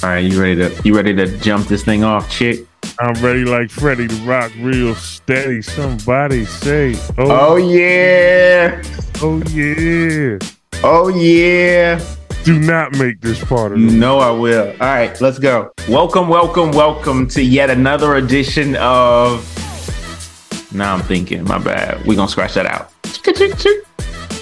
All right, you ready to you ready to jump this thing off, chick? I'm ready like Freddie to rock real steady. Somebody say, oh, oh, yeah. oh yeah. Oh yeah. Do not make this part of know I will. All right, let's go. Welcome, welcome, welcome to yet another edition of Now I'm thinking, my bad. We're gonna scratch that out.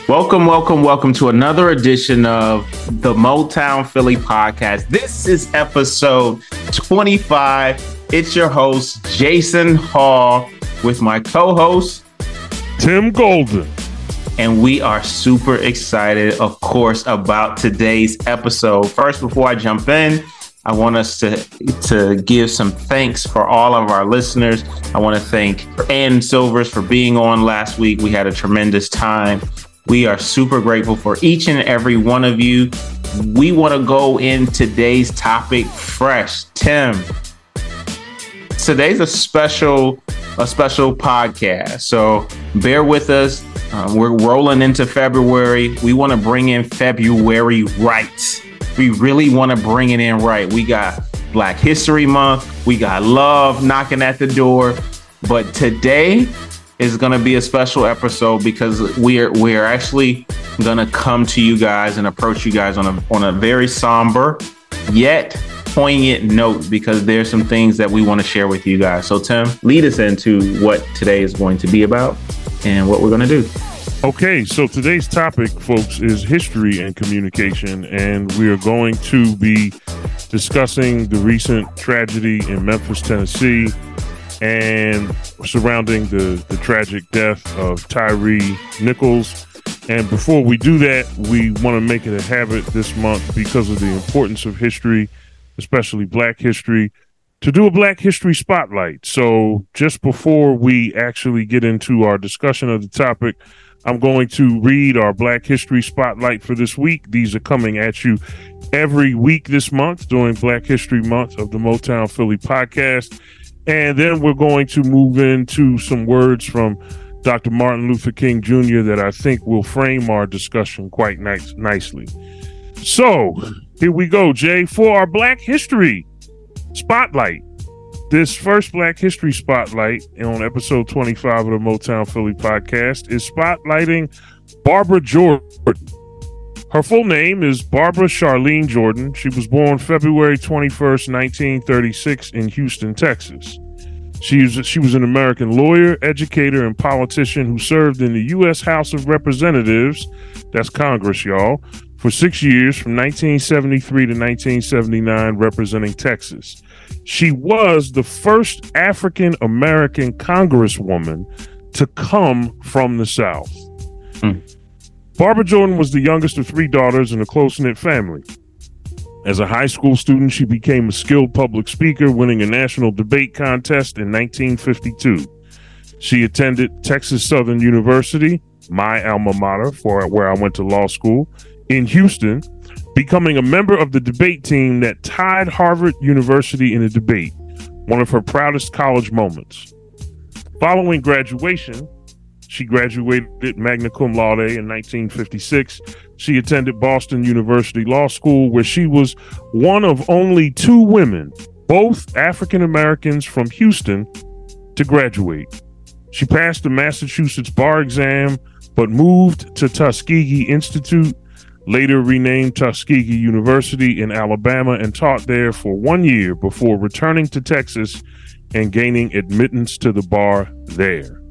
Welcome, welcome, welcome to another edition of the Motown Philly podcast. This is episode 25. It's your host, Jason Hall, with my co-host, Tim Golden. and we are super excited, of course, about today's episode. First, before I jump in, I want us to to give some thanks for all of our listeners. I want to thank Ann Silvers for being on last week. We had a tremendous time. We are super grateful for each and every one of you. We want to go in today's topic fresh. Tim, today's a special a special podcast. So bear with us. Um, we're rolling into February. We want to bring in February right. We really want to bring it in right. We got Black History Month. We got love knocking at the door. But today is going to be a special episode because we're we're actually going to come to you guys and approach you guys on a on a very somber yet poignant note because there's some things that we want to share with you guys. So Tim, lead us into what today is going to be about and what we're going to do. Okay, so today's topic, folks, is history and communication, and we are going to be discussing the recent tragedy in Memphis, Tennessee, and surrounding the, the tragic death of Tyre Nichols. And before we do that, we want to make it a habit this month because of the importance of history, especially Black history, to do a Black History Spotlight. So just before we actually get into our discussion of the topic, I'm going to read our Black History Spotlight for this week. These are coming at you every week this month during Black History Month of the Motown Philly podcast. And then we're going to move into some words from Dr. Martin Luther King Jr. that I think will frame our discussion quite nice, nicely. So here we go, Jay, for our Black History Spotlight. This first Black History Spotlight on episode 25 of the Motown Philly podcast is spotlighting Barbara Jordan. Her full name is Barbara Charlene Jordan. She was born February 21st, 1936, in Houston, Texas. She was, she was an American lawyer, educator, and politician who served in the U.S. House of Representatives, that's Congress, y'all, for six years from 1973 to 1979, representing Texas. She was the first African American Congresswoman to come from the South. Hmm. Barbara Jordan was the youngest of three daughters in a close knit family. As a high school student, she became a skilled public speaker, winning a national debate contest in 1952. She attended Texas Southern University, my alma mater, for where I went to law school, in Houston, becoming a member of the debate team that tied Harvard University in a debate, one of her proudest college moments. Following graduation, she graduated magna cum laude in 1956. She attended Boston University Law School, where she was one of only two women, both African Americans from Houston, to graduate. She passed the Massachusetts bar exam, but moved to Tuskegee Institute, later renamed Tuskegee University in Alabama, and taught there for one year before returning to Texas and gaining admittance to the bar there.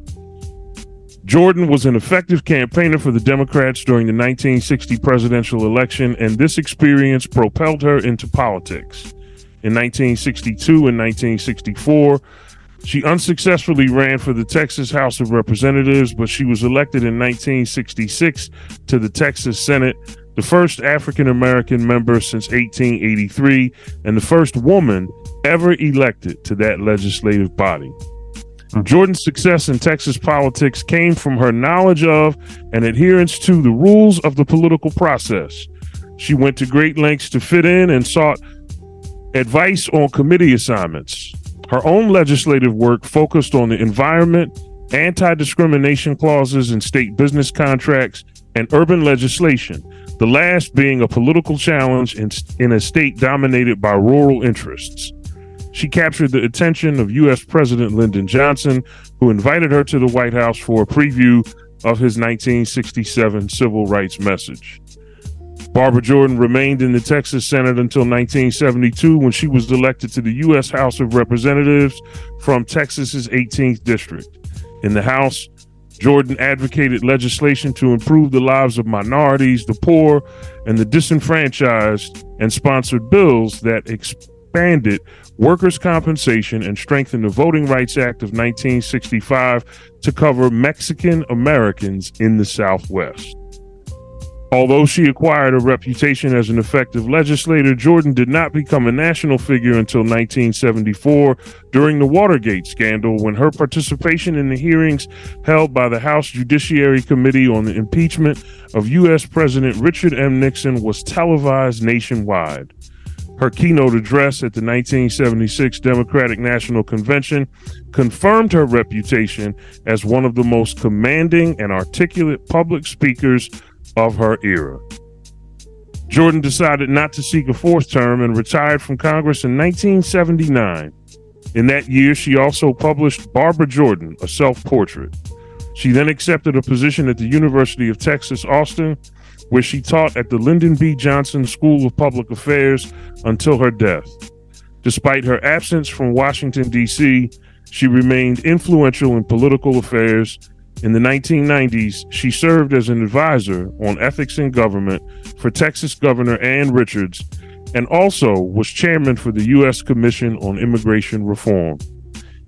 Jordan was an effective campaigner for the Democrats during the 1960 presidential election, and this experience propelled her into politics. In 1962 and 1964, she unsuccessfully ran for the Texas House of Representatives, but she was elected in 1966 to the Texas Senate, the first African American member since 1883, and the first woman ever elected to that legislative body. Jordan's success in Texas politics came from her knowledge of and adherence to the rules of the political process. She went to great lengths to fit in and sought advice on committee assignments. Her own legislative work focused on the environment, anti discrimination clauses in state business contracts, and urban legislation, the last being a political challenge in, in a state dominated by rural interests. She captured the attention of U.S. President Lyndon Johnson, who invited her to the White House for a preview of his 1967 civil rights message. Barbara Jordan remained in the Texas Senate until 1972 when she was elected to the U.S. House of Representatives from Texas's 18th District. In the House, Jordan advocated legislation to improve the lives of minorities, the poor, and the disenfranchised, and sponsored bills that expanded workers' compensation and strengthened the Voting Rights Act of 1965 to cover Mexican Americans in the Southwest. Although she acquired a reputation as an effective legislator, Jordan did not become a national figure until 1974 during the Watergate scandal when her participation in the hearings held by the House Judiciary Committee on the impeachment of U.S. President Richard M. Nixon was televised nationwide. Her keynote address at the 1976 Democratic National Convention confirmed her reputation as one of the most commanding and articulate public speakers of her era. Jordan decided not to seek a fourth term and retired from Congress in 1979. In that year, she also published Barbara Jordan, a self portrait. She then accepted a position at the University of Texas, Austin, where she taught at the Lyndon B. Johnson School of Public Affairs until her death. Despite her absence from Washington, D.C., she remained influential in political affairs in the 1990s, she served as an advisor on ethics in government for Texas Governor Ann Richards and also was chairman for the U.S. Commission on Immigration Reform.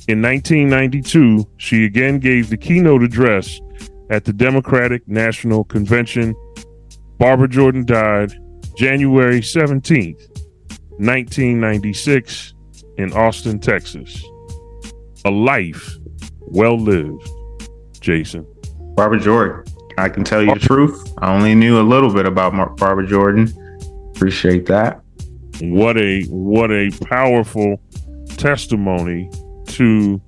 In 1992, she again gave the keynote address at the Democratic National Convention. Barbara Jordan died January 17th, 1996, in Austin, Texas. A life well lived. Jason? Barbara Jordan. I can tell you the truth. I only knew a little bit about Mar- Barbara Jordan. Appreciate that. What a what a powerful testimony to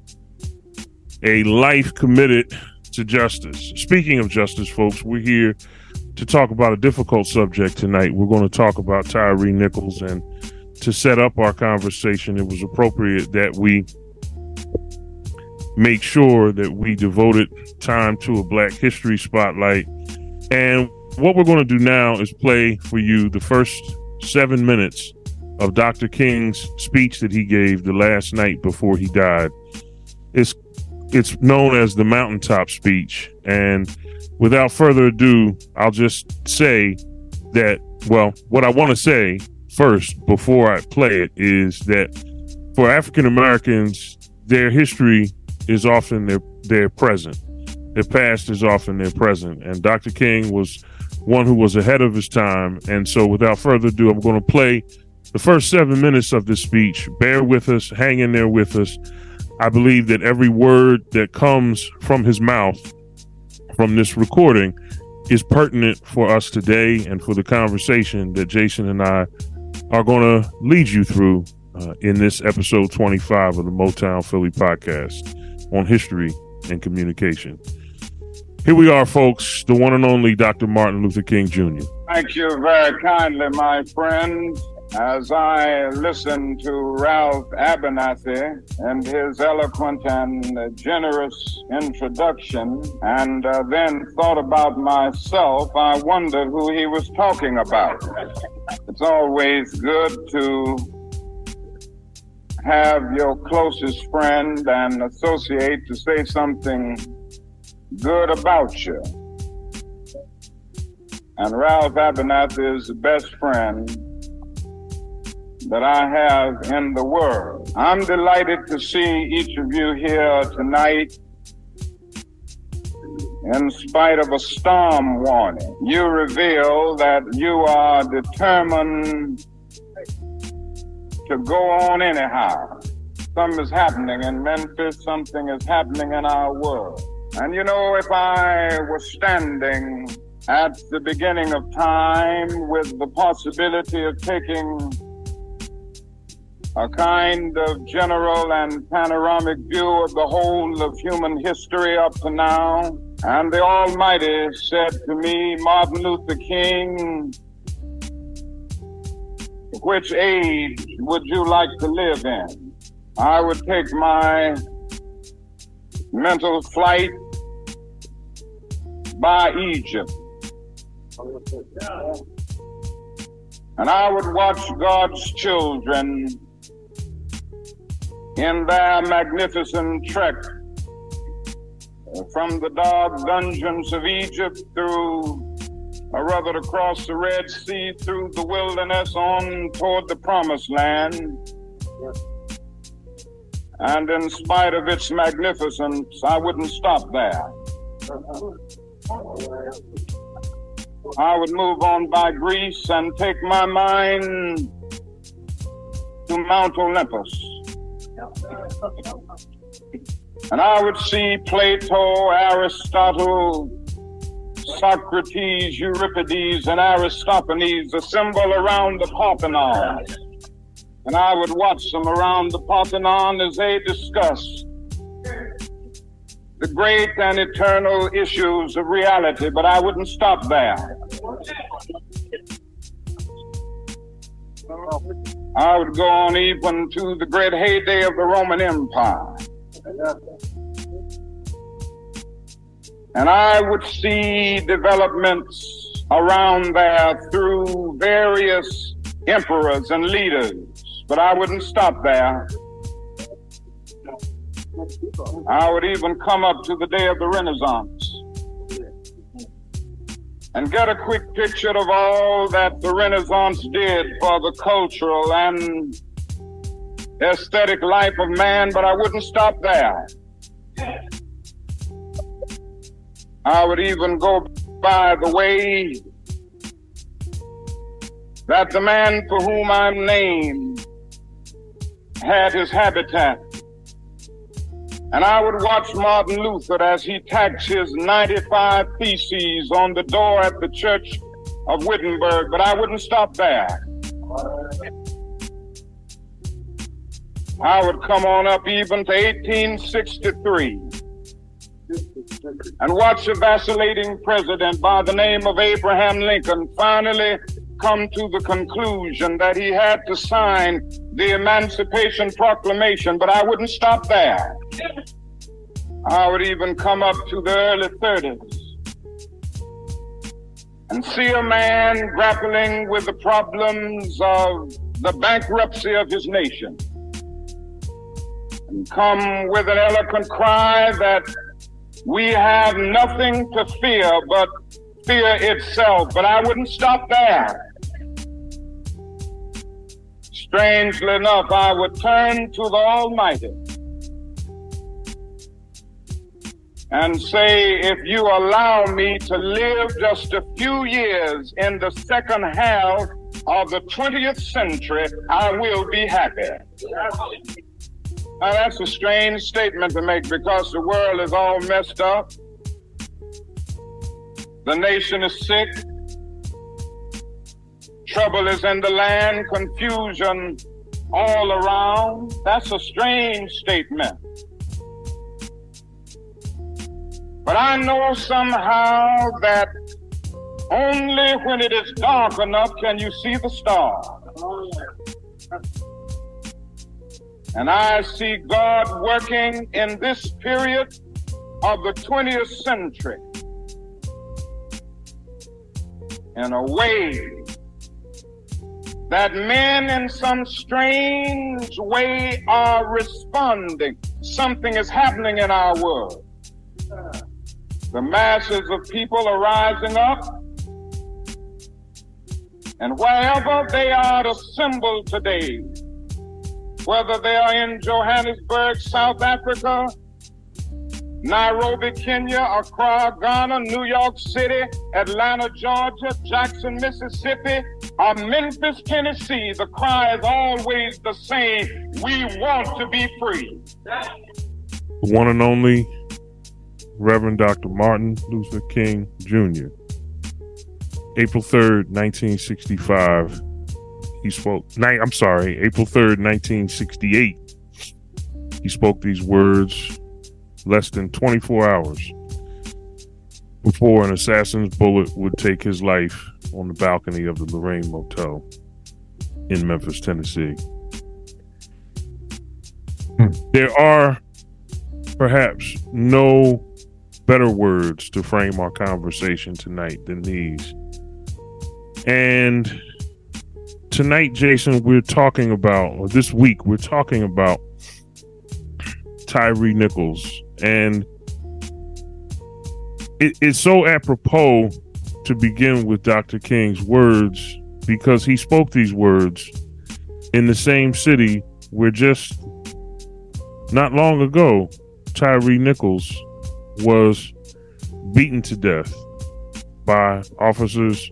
a life committed to justice. Speaking of justice, folks, we're here to talk about a difficult subject tonight. We're going to talk about Tyre Nichols and to set up our conversation, it was appropriate that we make sure that we devoted time to a Black History Spotlight. And what we're going to do now is play for you the first seven minutes of Dr. King's speech that he gave the last night before he died. It's it's known as the mountaintop speech. And without further ado, I'll just say that, well, what I want to say first before I play it is that for African Americans, their history is often their their present. Their past is often their present. And Dr. King was one who was ahead of his time. And so, without further ado, I'm going to play the first seven minutes of this speech. Bear with us, hang in there with us. I believe that every word that comes from his mouth from this recording is pertinent for us today and for the conversation that Jason and I are going to lead you through uh, in this episode 25 of the Motown Philly podcast on history and communication. Here we are, folks, the one and only Dr. Martin Luther King Jr. Thank you very kindly, my friend. As I listened to Ralph Abernathy and his eloquent and generous introduction, and uh, then thought about myself, I wondered who he was talking about. It's always good to have your closest friend and associate to say something good about you. And Ralph Abernathy is the best friend that I have in the world. I'm delighted to see each of you here tonight. In spite of a storm warning, you reveal that you are determined to go on anyhow. Something is happening in Memphis, something is happening in our world. And you know, if I was standing at the beginning of time with the possibility of taking a kind of general and panoramic view of the whole of human history up to now, And the Almighty said to me, Martin Luther King, which age would you like to live in? I would take my mental flight by Egypt. And I would watch God's children in their magnificent trek from the dark dungeons of Egypt through or rather across the Red Sea through the wilderness on toward the promised land. And in spite of its magnificence, I wouldn't stop there. I would move on by Greece and take my mind to Mount Olympus. And I would see Plato, Aristotle, Socrates, Euripides, and Aristophanes assemble around the Parthenon. And I would watch them around the Parthenon as they discuss the great and eternal issues of reality, but I wouldn't stop there. I would go on even to the great heyday of the Roman Empire. And I would see developments around there through various emperors and leaders, but I wouldn't stop there. I would even come up to the day of the Renaissance and get a quick picture of all that the Renaissance did for the cultural and aesthetic life of man, but I wouldn't stop there. I would even go by the way that the man for whom I'm named had his habitat. And I would watch Martin Luther as he tacks his 95 theses on the door at the church of Wittenberg, but I wouldn't stop there. I would come on up even to 1863 and watch a vacillating president by the name of Abraham Lincoln finally come to the conclusion that he had to sign the Emancipation Proclamation, but I wouldn't stop there. I would even come up to the early 30s and see a man grappling with the problems of the bankruptcy of his nation and come with an eloquent cry that we have nothing to fear but fear itself. But I wouldn't stop there. Strangely enough, I would turn to the Almighty and say, if you allow me to live just a few years in the second half of the 20th century, I will be happy. Now, that's a strange statement to make because the world is all messed up. The nation is sick. Trouble is in the land, confusion all around. That's a strange statement. But I know somehow that only when it is dark enough can you see the stars. And I see God working in this period of the 20th century in a way that men in some strange way are responding. Something is happening in our world. The masses of people are rising up. And wherever they are assembled today, whether they are in Johannesburg, South Africa, Nairobi, Kenya, Accra, Ghana, New York City, Atlanta, Georgia, Jackson, Mississippi, or Memphis, Tennessee, the cry is always the same. We want to be free. The one and only Reverend Dr. Martin Luther King Jr. April 3rd, 1965 he spoke. I'm sorry, April 3rd, 1968. He spoke these words less than 24 hours before an assassin's bullet would take his life on the balcony of the Lorraine Motel in Memphis, Tennessee. Hmm. There are perhaps no better words to frame our conversation tonight than these. And tonight, Jason, we're talking about, or this week, we're talking about Tyre Nichols. And it, it's so apropos to begin with Dr. King's words because he spoke these words in the same city where just not long ago, Tyre Nichols was beaten to death by officers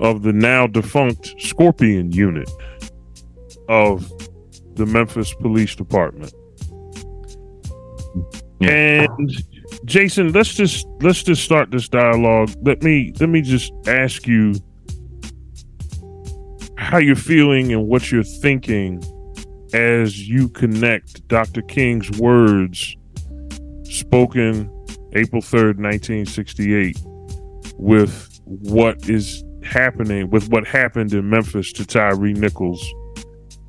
of the now defunct Scorpion unit of the Memphis Police Department. Yeah. And Jason, let's just let's just start this dialogue. Let me let me just ask you how you're feeling and what you're thinking as you connect Dr. King's words spoken April 3rd, 1968 with what is happening with what happened in Memphis to Tyre Nichols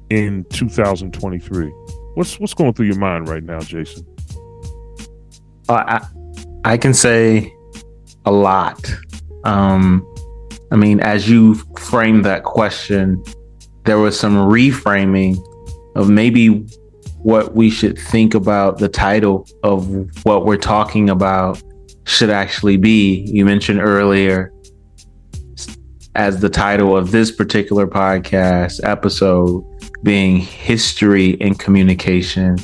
in 2023. What's what's going through your mind right now, Jason? I, I can say a lot. Um, I mean, as you framed that question, there was some reframing of maybe what we should think about the title of what we're talking about should actually be. You mentioned earlier as the title of this particular podcast episode being history and communication.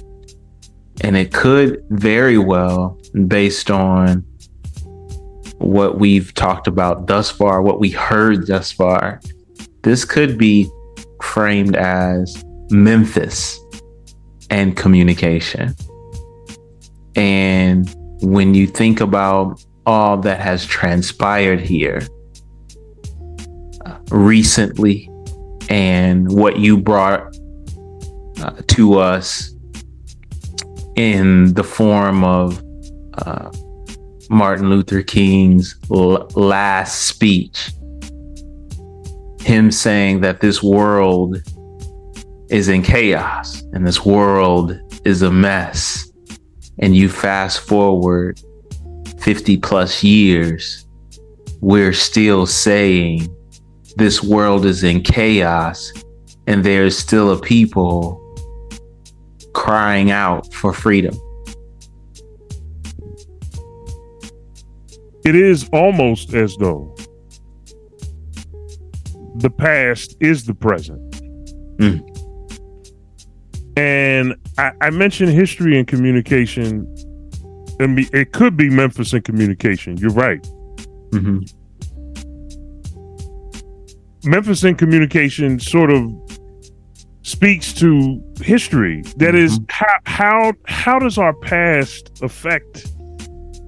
And it could very well, based on what we've talked about thus far, what we heard thus far, this could be framed as Memphis and communication. And when you think about all that has transpired here uh, recently and what you brought uh, to us in the form of uh, Martin Luther King's l- last speech, him saying that this world is in chaos and this world is a mess. And you fast forward 50 plus years, we're still saying this world is in chaos and there's still a people crying out for freedom. It is almost as though the past is the present. Mm. And I, I mentioned history and communication. And be, it could be Memphis and communication. You're right. Mm-hmm. Memphis and communication sort of speaks to history. That is how how how does our past affect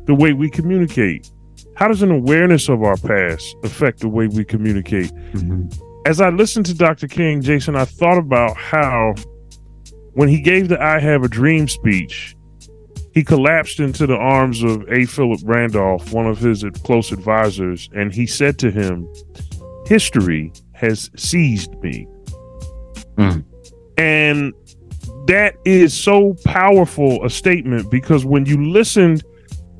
the way we communicate? How does an awareness of our past affect the way we communicate? Mm-hmm. As I listened to Dr. King, Jason, I thought about how when he gave the I Have a Dream speech, he collapsed into the arms of A. Philip Randolph, one of his close advisors, and he said to him, History has seized me. Mm. And that is so powerful a statement because when you listened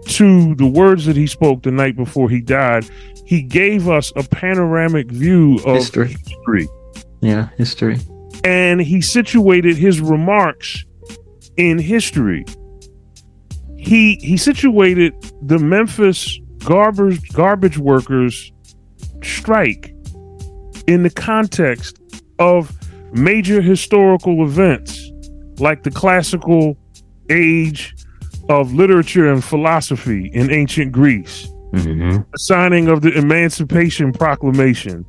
to the words that he spoke the night before he died, he gave us a panoramic view of History. history Yeah, history. and he situated his remarks in history. He he situated the Memphis garbage garbage workers strike in the context of major historical events like the classical age of literature and philosophy in ancient Greece, Mm-hmm. the signing of the Emancipation Proclamation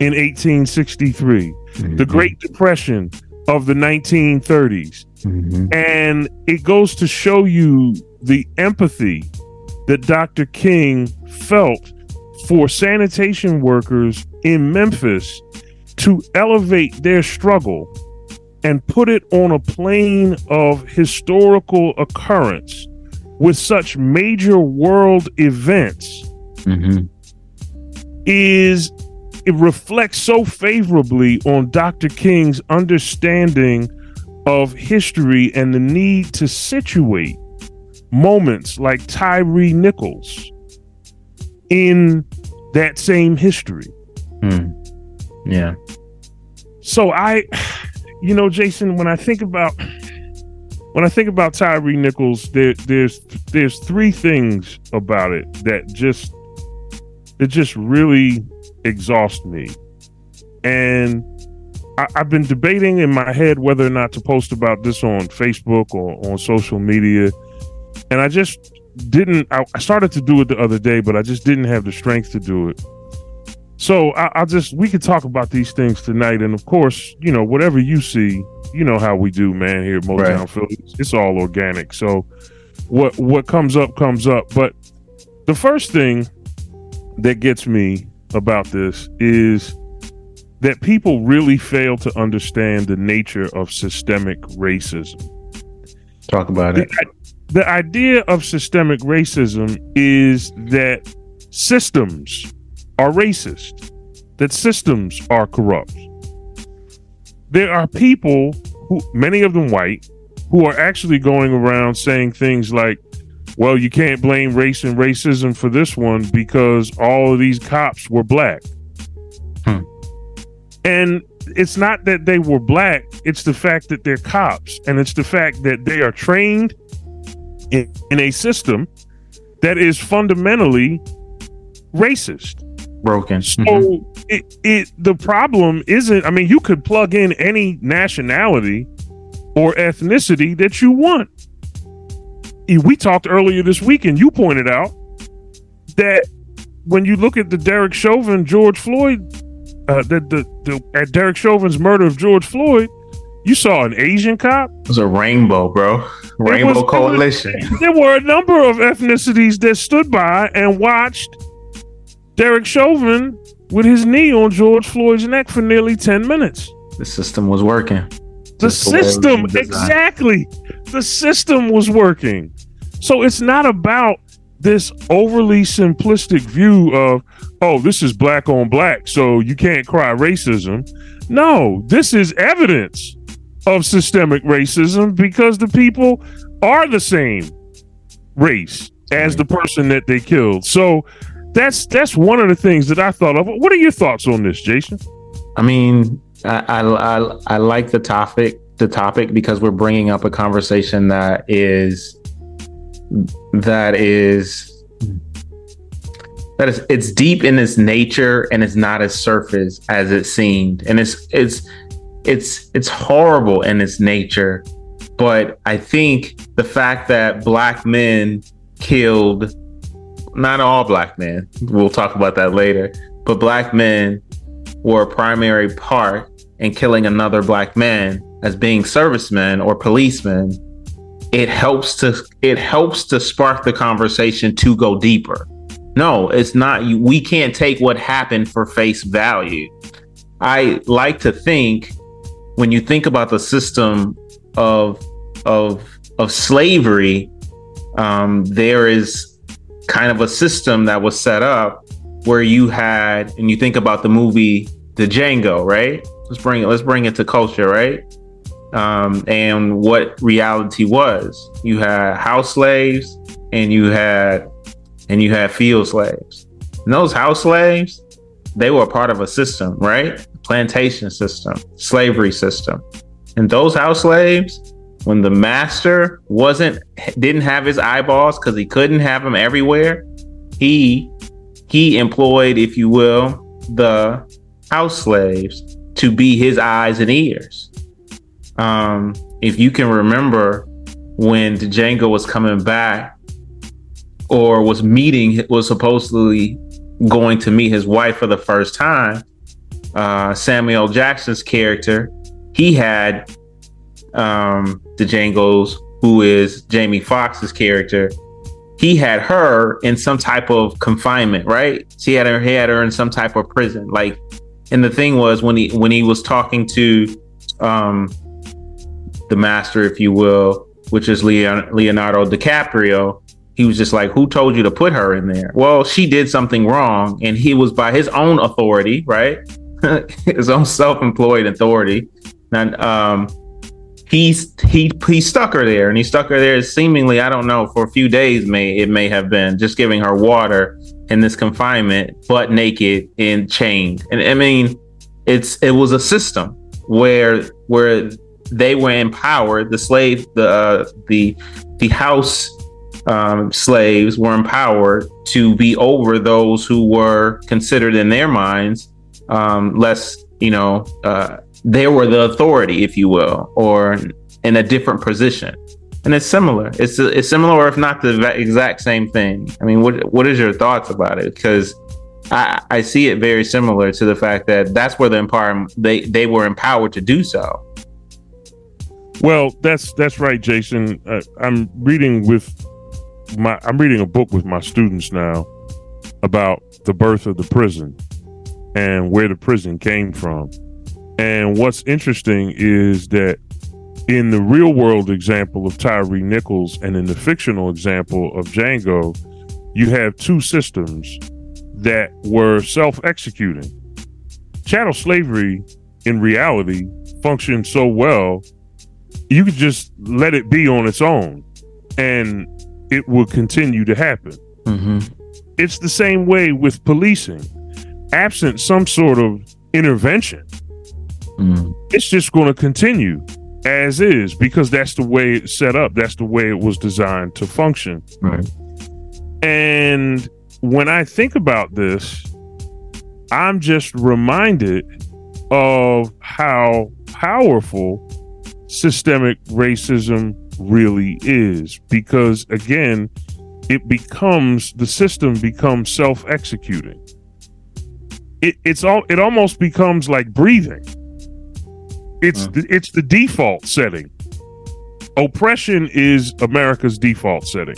in 1863, the Great Depression of the 1930s. Mm-hmm. And it goes to show you the empathy that Dr. King felt for sanitation workers in Memphis to elevate their struggle and put it on a plane of historical occurrence with such major world events Mm-hmm. is it reflects so favorably on Dr. King's understanding of history and the need to situate moments like Tyre Nichols in that same history. Hmm. Yeah. So I, you know, Jason, when I think about when I think about Tyre Nichols, there, there's there's three things about it that just that just really exhaust me, and I, I've been debating in my head whether or not to post about this on Facebook or on social media, and I just didn't. I, I started to do it the other day, but I just didn't have the strength to do it. So I, I'll just we could talk about these things tonight, and of course, you know, whatever you see, you know how we do, man. Here at Motown Right. Philly, it's all organic. So what what comes up comes up. But the first thing that gets me about this is that people really fail to understand the nature of systemic racism. Talk about The, it. the idea of systemic racism is that systems are racist, that systems are corrupt. There are people who, many of them white, who are actually going around saying things like, well, you can't blame race and racism for this one because all of these cops were black. Hmm. And it's not that they were black, it's the fact that they're cops. And it's the fact that they are trained in, in a system that is fundamentally racist. Broken. So Mhm. it, it the problem isn't I mean you could plug in any nationality or ethnicity that you want. We talked earlier this week and you pointed out that when you look at the Derek Chauvin George Floyd uh, the, the the at Derek Chauvin's murder of George Floyd, you saw an Asian cop. It was a rainbow, bro. Rainbow was- it was- coalition. There were a number of ethnicities that stood by and watched Derek Chauvin with his knee on George Floyd's neck for nearly 10 minutes. the system was working. The Just the way it was system, designed. exactly. The system was working. So it's not about this overly simplistic view of, oh, this is black on black, so you can't cry racism. No, this is evidence of systemic racism because the people are the same race as the person that they killed. So that's that's one of the things that I thought of. What are your thoughts on this, Jason? I mean, I, I I I like the topic the topic because we're bringing up a conversation that is that is that is it's deep in its nature and it's not as surface as it seemed and it's it's it's it's horrible in its nature but i think the fact that black men killed not all black men. We'll talk about that later. But black men were a primary part in killing another black man as being servicemen or policemen. It helps to it helps to spark the conversation to go deeper. No it's not we can't take what happened for face value. I like to think when you think about the system of of of slavery um, there is kind of a system that was set up where you had and you think about the movie the Django, right? Let's bring it let's bring it to culture, right? Um, and what reality was. You had house slaves and you had and you had field slaves. And those house slaves, they were part of a system, right? Plantation system, slavery system. And those house slaves, when the master wasn't didn't have his eyeballs because he couldn't have them everywhere, he he employed, if you will, the house slaves to be his eyes and ears. Um, if you can remember when Django was coming back or was meeting, was supposedly going to meet his wife for the first time, uh, Samuel Jackson's character, he had um, the Django's, who is Jamie Foxx's character, he had her in some type of confinement, right? She had her, he had her in some type of prison. Like, and the thing was when he when he was talking to um, the master, if you will, which is Leon, Leonardo DiCaprio, he was just like, "Who told you to put her in there?" Well, she did something wrong, and he was by his own authority, right? his own self-employed authority, and um, he's he he stuck her there, and he stuck her there seemingly, I don't know, for a few days. May it may have been just giving her water in this confinement, butt naked and chained, and I mean, it's it was a system where where they were empowered. The slave, the uh, the the house um, slaves were empowered to be over those who were considered in their minds um, less, you know, uh, they were the authority, if you will, or in a different position. And it's similar. It's it's similar, or if not the exact same thing. I mean, what what is your thoughts about it? Because I, I see it very similar to the fact that that's where the empower they they were empowered to do so. Well, that's that's right, Jason. Uh, I'm reading with my I'm reading a book with my students now about the birth of the prison and where the prison came from. And what's interesting is that in the real world example of Tyre Nichols and in the fictional example of Django, you have two systems that were self executing. Chattel slavery in reality functioned so well, you could just let it be on its own and it will continue to happen. Mm-hmm. It's the same way with policing. Absent some sort of intervention, mm. it's just going to continue as is because that's the way it's set up. That's the way it was designed to function. Right. And when I think about this, I'm just reminded of how powerful systemic racism really is because again it becomes the system becomes self-executing it, it's all it almost becomes like breathing it's the, it's the default setting. Oppression is america's default setting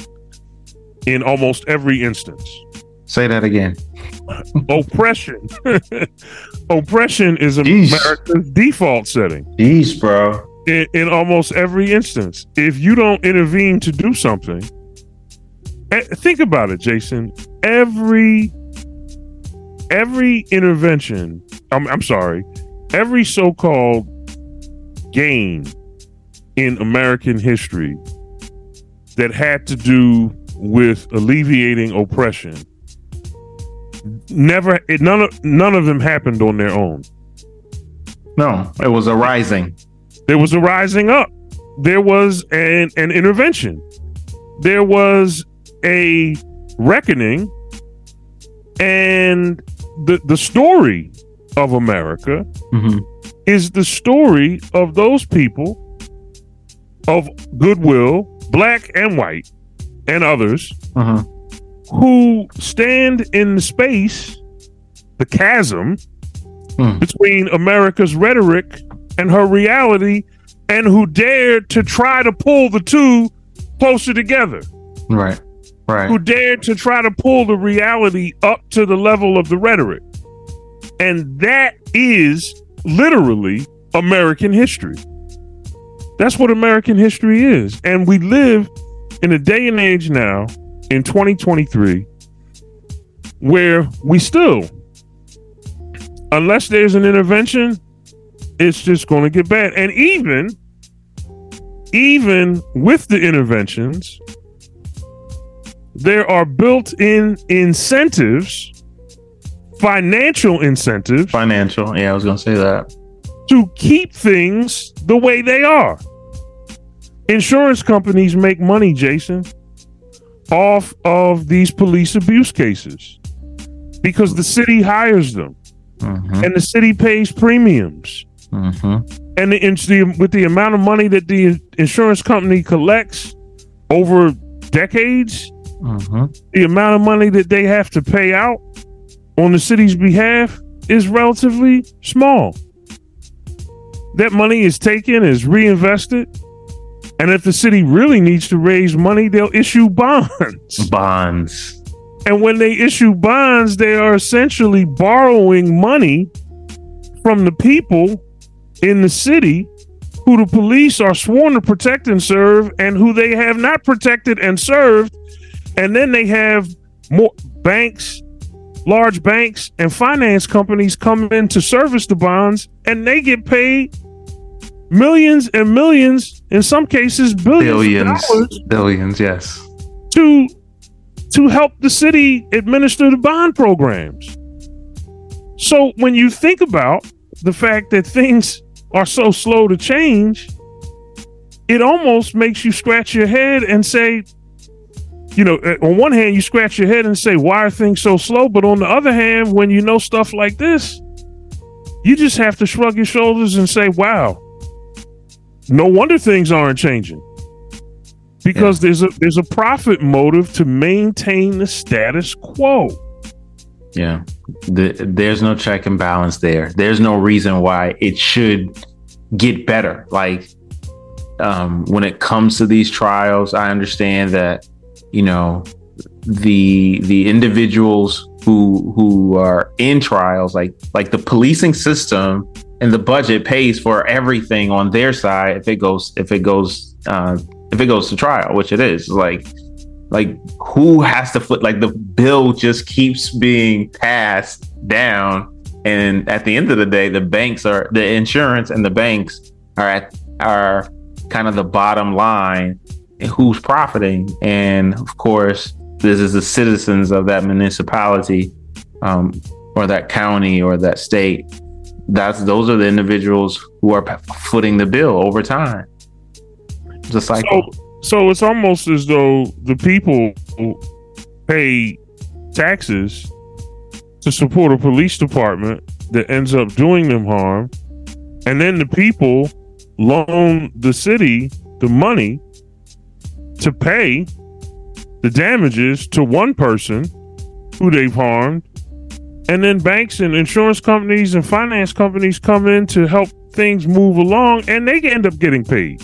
in almost every instance. Say that again. Oppression. Oppression is Jeez. america's default setting. Jeez, bro. In, in almost every instance. If you don't intervene to do something, eh, think about it, Jason. Every every intervention, I'm, I'm sorry, every so-called gain in American history that had to do with alleviating oppression never it, none of none of them happened on their own no it was a rising there was a rising up. There was an, an intervention. There was a reckoning. And the, the story of America mm-hmm. is the story of those people of goodwill, black and white, and others, uh-huh. who stand in the space, the chasm mm. between America's rhetoric and her reality and who dared to try to pull the two closer together. Right. Right. Who dared to try to pull the reality up to the level of the rhetoric. And that is literally American history. That's what American history is. And we live in a day and age now in 2023 where we still, unless there's an intervention, it's just going to get bad. And even even with the interventions, there are built-in incentives, financial incentives. Financial, yeah, I was going to say that. To keep things the way they are. Insurance companies make money, Jason, off of these police abuse cases because the city hires them mm-hmm. and the city pays premiums Mm-hmm. And the, the, with the amount of money that the insurance company collects over decades, mm-hmm. the amount of money that they have to pay out on the city's behalf is relatively small. That money is taken, is reinvested, and if the city really needs to raise money, they'll issue bonds. Bonds. And when they issue bonds, they are essentially borrowing money from the people in the city who the police are sworn to protect and serve and who they have not protected and served And then they have more banks, large banks, and finance companies come in to service the bonds, and they get paid millions and millions, in some cases, billions, billions, billions, yes, to to help the city administer the bond programs. So when you think about the fact that things are so slow to change, it almost makes you scratch your head and say, you know, uh, on one hand, you scratch your head and say, why are things so slow? But on the other hand, when you know stuff like this, you just have to shrug your shoulders and say, wow, no wonder things aren't changing. Because yeah. there's a there's a profit motive to maintain the status quo. Yeah. The, there's no check and balance there. There's no reason why it should get better. Like um, when it comes to these trials, I understand that you know the the individuals who who are in trials, like like the policing system and the budget pays for everything on their side if it goes if it goes uh, if it goes to trial, which it is. Like like who has to foot like the bill just keeps being passed down and at the end of the day the banks are the insurance and the banks are at are kind of the bottom line who's profiting. And of course this is the citizens of that municipality um, or that county or that state. That's those are the individuals who are footing the bill over time. Just like so, so it's almost as though the people pay taxes to support a police department that ends up doing them harm. And then the people loan the city the money to pay the damages to one person who they've harmed. And then banks and insurance companies and finance companies come in to help things move along and they end up getting paid.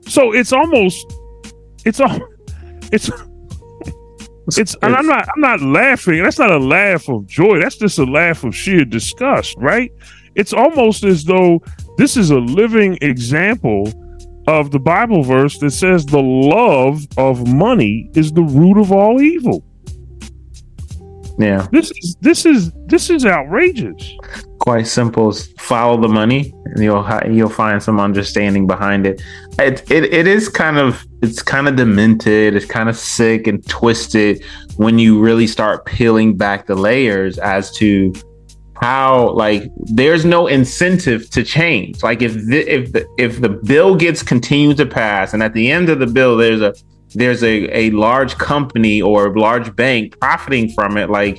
So it's almost, it's all it's, it's, and I'm not, I'm not laughing. That's not a laugh of joy. That's just a laugh of sheer disgust, right? It's almost as though this is a living example of the Bible verse that says the love of money is the root of all evil. Yeah. This is this is this is outrageous. Quite simple. Follow the money, and you'll you'll find some understanding behind it. It it, it is kind of it's kind of demented. It's kind of sick and twisted when you really start peeling back the layers as to how like there's no incentive to change. Like if the, if the, if the bill gets continued to pass, and at the end of the bill there's a there's a, a large company or a large bank profiting from it, like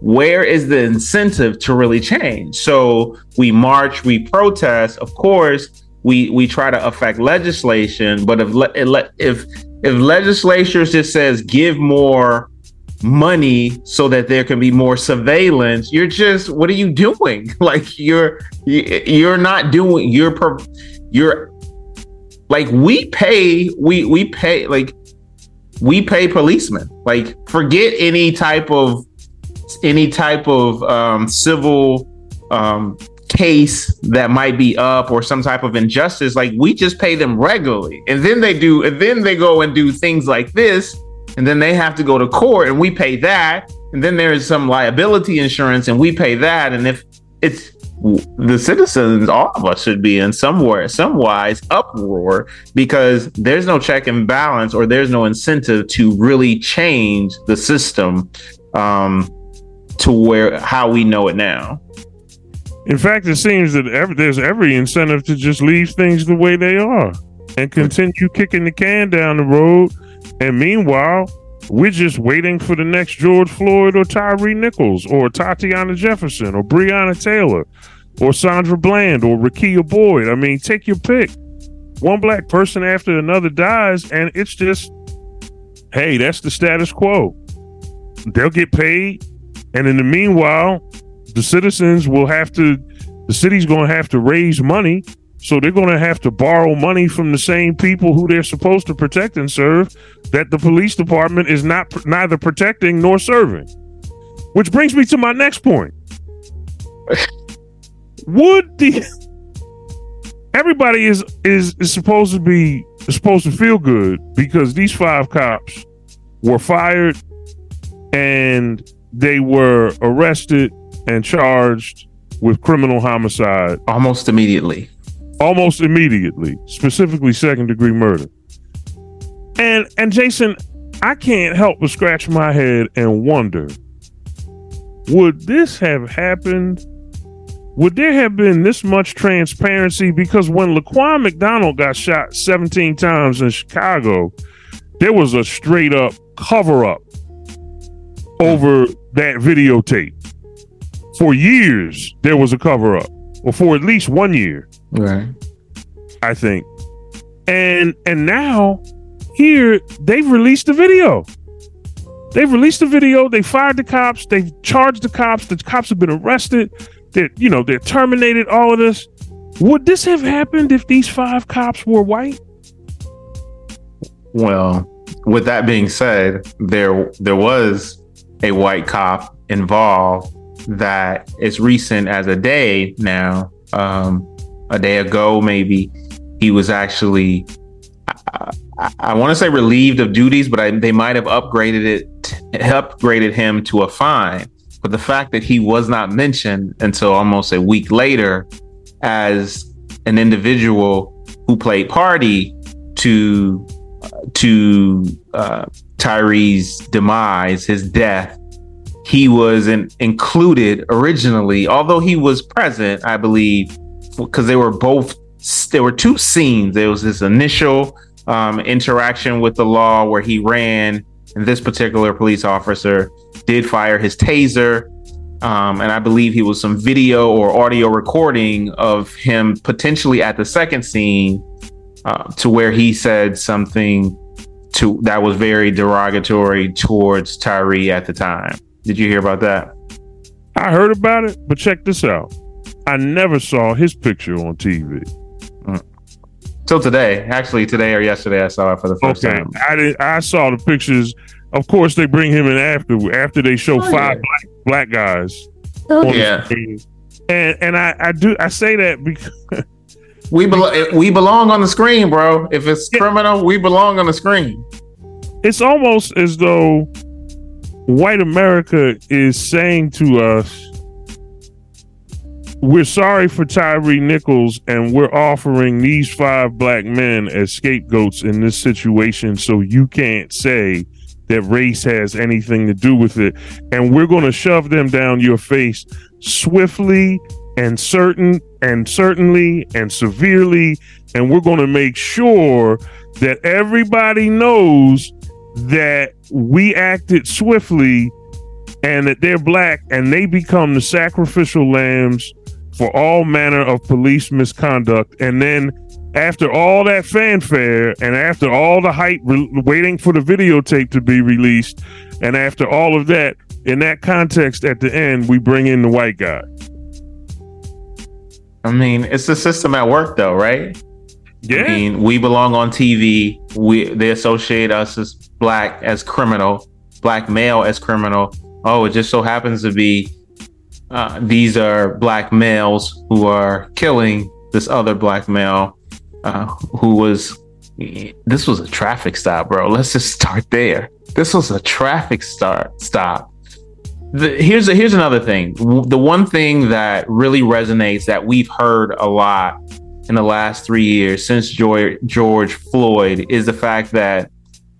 where is the incentive to really change? So we march, we protest, of course, we we try to affect legislation, but if if if legislatures just says give more money so that there can be more surveillance you're just what are you doing like you're you're not doing you're you're like we pay, we we pay like we pay policemen. Like forget any type of any type of um, civil um, case that might be up or some type of injustice. Like we just pay them regularly, and then they do, and then they go and do things like this, and then they have to go to court, and we pay that, and then there's some liability insurance, and we pay that, and if it's the citizens, all of us should be in somewhere, some wise uproar because there's no check and balance or there's no incentive to really change the system um, to where how we know it now. In fact, it seems that every, there's every incentive to just leave things the way they are and continue kicking the can down the road. And meanwhile, we're just waiting for the next George Floyd or Tyre Nichols or Tatiana Jefferson or Breonna Taylor or Sandra Bland or Rekia Boyd. I mean, take your pick. One black person after another dies, and it's just, hey, that's the status quo. They'll get paid, and in the meanwhile, the citizens will have to, the city's going to have to raise money. So they're going to have to borrow money from the same people who they're supposed to protect and serve that the police department is not neither protecting nor serving. Which brings me to my next point. would the everybody is is is supposed to be supposed to feel good because these five cops were fired and they were arrested and charged with criminal homicide almost immediately. Almost immediately, specifically second degree murder. And and Jason, I can't help but scratch my head and wonder would this have happened? Would there have been this much transparency? Because when Laquan McDonald got shot 17 times in Chicago, there was a straight up cover up over that videotape. For years, there was a cover up, or for at least one year. Right. I think. And and now here they've released the video. They've released the video. They fired the cops. They've charged the cops. The cops have been arrested. They're, you know, they're terminated. All of this. Would this have happened if these five cops were white? Well, with that being said, there there was a white cop involved that is recent as a day now, um, a day ago maybe. He was actually I, I want to say relieved of duties, but I, they might have upgraded it, upgraded him to a fine. But the fact that he was not mentioned until almost a week later as an individual who played party to to uh, Tyre's demise, his death, he was in, included originally, although he was present, I believe, because they were both there were two scenes. There was this initial um, interaction with the law where he ran, and this particular police officer did fire his taser. Um, and I believe he was some video or audio recording of him potentially at the second scene uh, to where he said something to that was very derogatory towards Tyre at the time. Did you hear about that? I heard about it, but check this out. I never saw his picture on TV. Till today, actually, today or yesterday, I saw it for the first okay. time. I did. I saw the pictures. Of course, they bring him in after after they show oh, five yeah. black, black guys. Oh, yeah. And and I I do I say that because. We belong. We belong on the screen, bro. If it's yeah. criminal, we belong on the screen. It's almost as though white America is saying to us, we're sorry for Tyre Nichols, and we're offering these five black men as scapegoats in this situation. So you can't say that race has anything to do with it. And we're going to shove them down your face swiftly and certain and certainly and severely. And we're going to make sure that everybody knows that we acted swiftly and that they're black and they become the sacrificial lambs for all manner of police misconduct. And then after all that fanfare and after all the hype re- waiting for the videotape to be released, and after all of that, in that context, at the end, we bring in the white guy. I mean, it's the system at work, though, right? Yeah. I mean, we belong on TV. We they associate us as black as criminal, black male as criminal. Oh, it just so happens to be uh, these are black males who are killing this other black male uh, who was this was a traffic stop bro. Let's just start there. This was a traffic start stop. The, here's a, here's another thing. The one thing that really resonates that we've heard a lot in the last three years since george, george floyd is the fact that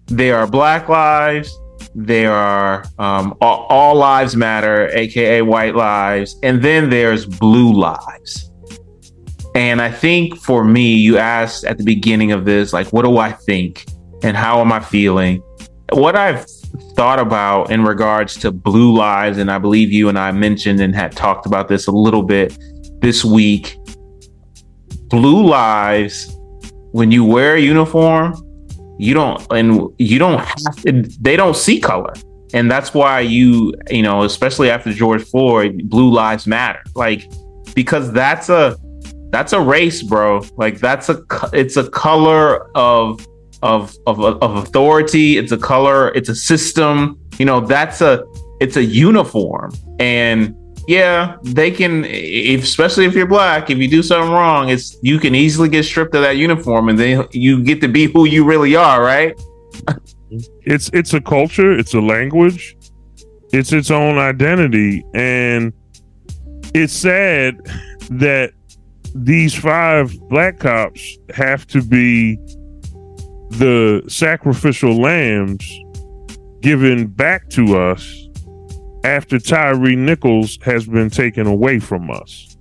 there are black lives there are um, all, all, lives matter, aka white lives, and then there's blue lives. And I think for me, you asked at the beginning of this, like, what do I think and how am I feeling? What I've thought about in regards to blue lives, and I believe you and I mentioned and had talked about this a little bit this week. Blue lives, when you wear a uniform, you don't and you don't have to, they don't see color. And that's why you you know especially after george floyd blue lives matter. Like because that's a that's a race bro. Like that's a it's a color of of of, of authority. It's a color it's a system. You know that's a it's a uniform. And yeah, they can, if, especially if you're black, if you do something wrong, it's you can easily get stripped of that uniform, and then you get to be who you really are, right? It's it's a culture, it's a language, it's its own identity, and it's sad that these five black cops have to be the sacrificial lambs given back to us after Tyre Nichols has been taken away from us.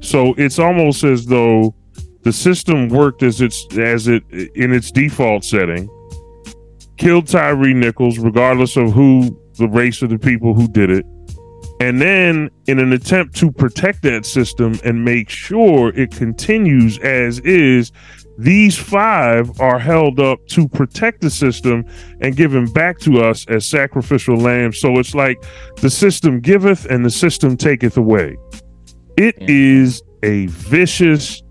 So it's almost as though the system worked as it's as it in its default setting, killed Tyre Nichols, regardless of who the race of the people who did it. And then, in an attempt to protect that system and make sure it continues as is, these five are held up to protect the system and given back to us as sacrificial lambs. So it's like the system giveth and the system taketh away. It mm-hmm. is a vicious,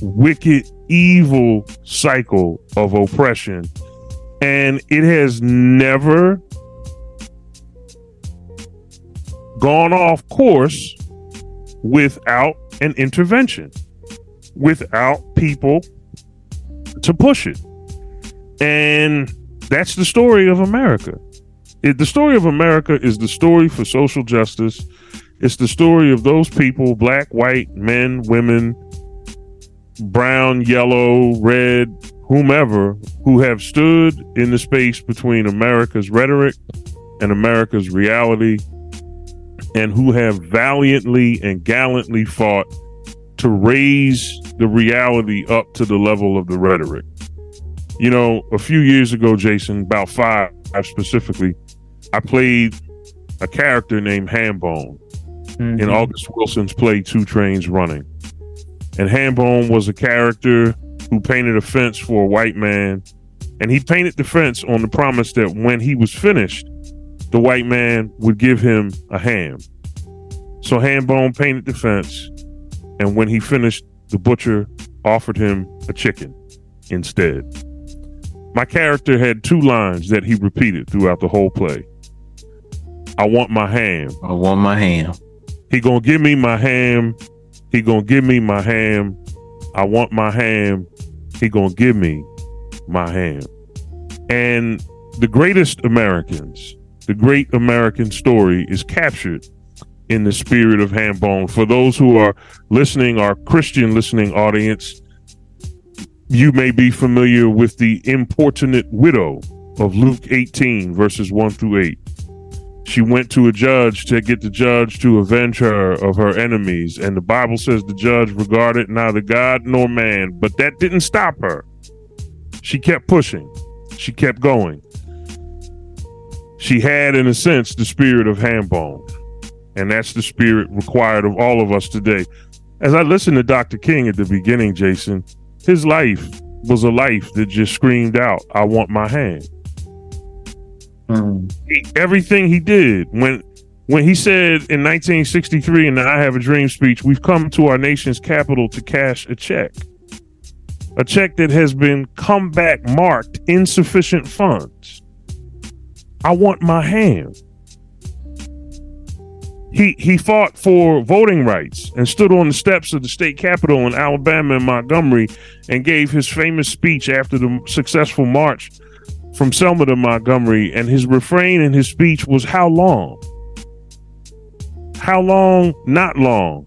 wicked, evil cycle of oppression. And it has never gone off course without an intervention without people to push it. And that's the story of America. It, the story of America is the story for social justice. It's the story of those people black, white, men, women, brown, yellow, red, whomever who have stood in the space between America's rhetoric and America's reality and who have valiantly and gallantly fought to raise the reality up to the level of the rhetoric. You know, a few years ago, Jason, about five specifically, I played a character named Hambone mm-hmm. in August Wilson's play Two Trains Running. And Hambone was a character who painted a fence for a white man. And he painted the fence on the promise that when he was finished, the white man would give him a ham. So Hambone painted the fence. And when he finished the butcher offered him a chicken instead. My character had two lines that he repeated throughout the whole play. I want my ham. I want my ham. He gonna give me my ham. He gonna give me my ham. I want my ham. He gonna give me my ham. And the greatest Americans, the great American story is captured in the spirit of Hambone. For those who are listening, our Christian listening audience, you may be familiar with the importunate widow of Luke 18, verses 1 through 8. She went to a judge to get the judge to avenge her of her enemies. And the Bible says the judge regarded neither God nor man, but that didn't stop her. She kept pushing, she kept going. She had, in a sense, the spirit of Hambone. And that's the spirit required of all of us today. As I listened to Dr. King at the beginning, Jason, his life was a life that just screamed out, I want my hand. Mm. He, everything he did when when he said in 1963 in the I Have a Dream speech, we've come to our nation's capital to cash a check. A check that has been come back marked insufficient funds. I want my hand he he fought for voting rights and stood on the steps of the state capitol in Alabama and Montgomery and gave his famous speech after the successful march from Selma to Montgomery. And his refrain in his speech was how long? How long? Not long.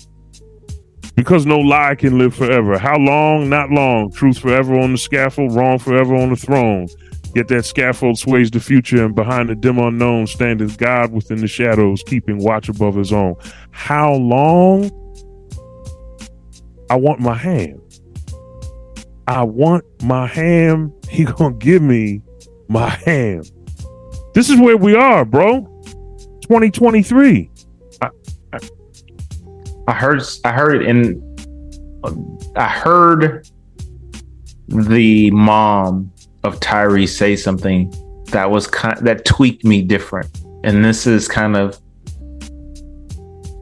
Because no lie can live forever. How long? Not long. Truth forever on the scaffold wrong forever on the throne Yet that scaffold sways the future, and behind the dim unknown standeth God within the shadows, keeping watch above his own. How long? I want my ham. I want my ham. He gonna give me my ham. This is where we are, bro. 2023. I, I, I heard I heard in I heard the mom of Tyre say something that was kind that tweaked me different. And this is kind of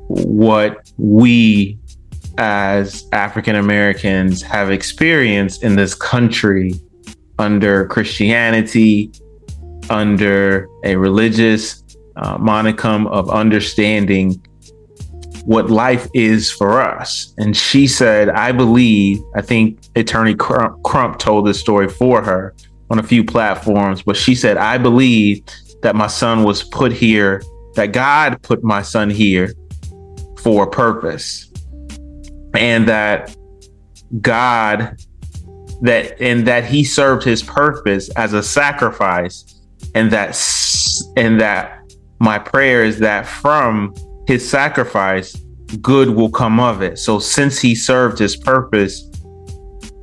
what we as African Americans have experienced in this country under Christianity, under a religious uh, monicum of understanding what life is for us. And she said, I believe, I think Attorney Crump, Crump told this story for her, on a few platforms, but she said, I believe that my son was put here, that God put my son here for a purpose. And that God that and that he served his purpose as a sacrifice and that and that my prayer is that from his sacrifice good will come of it so since he served his purpose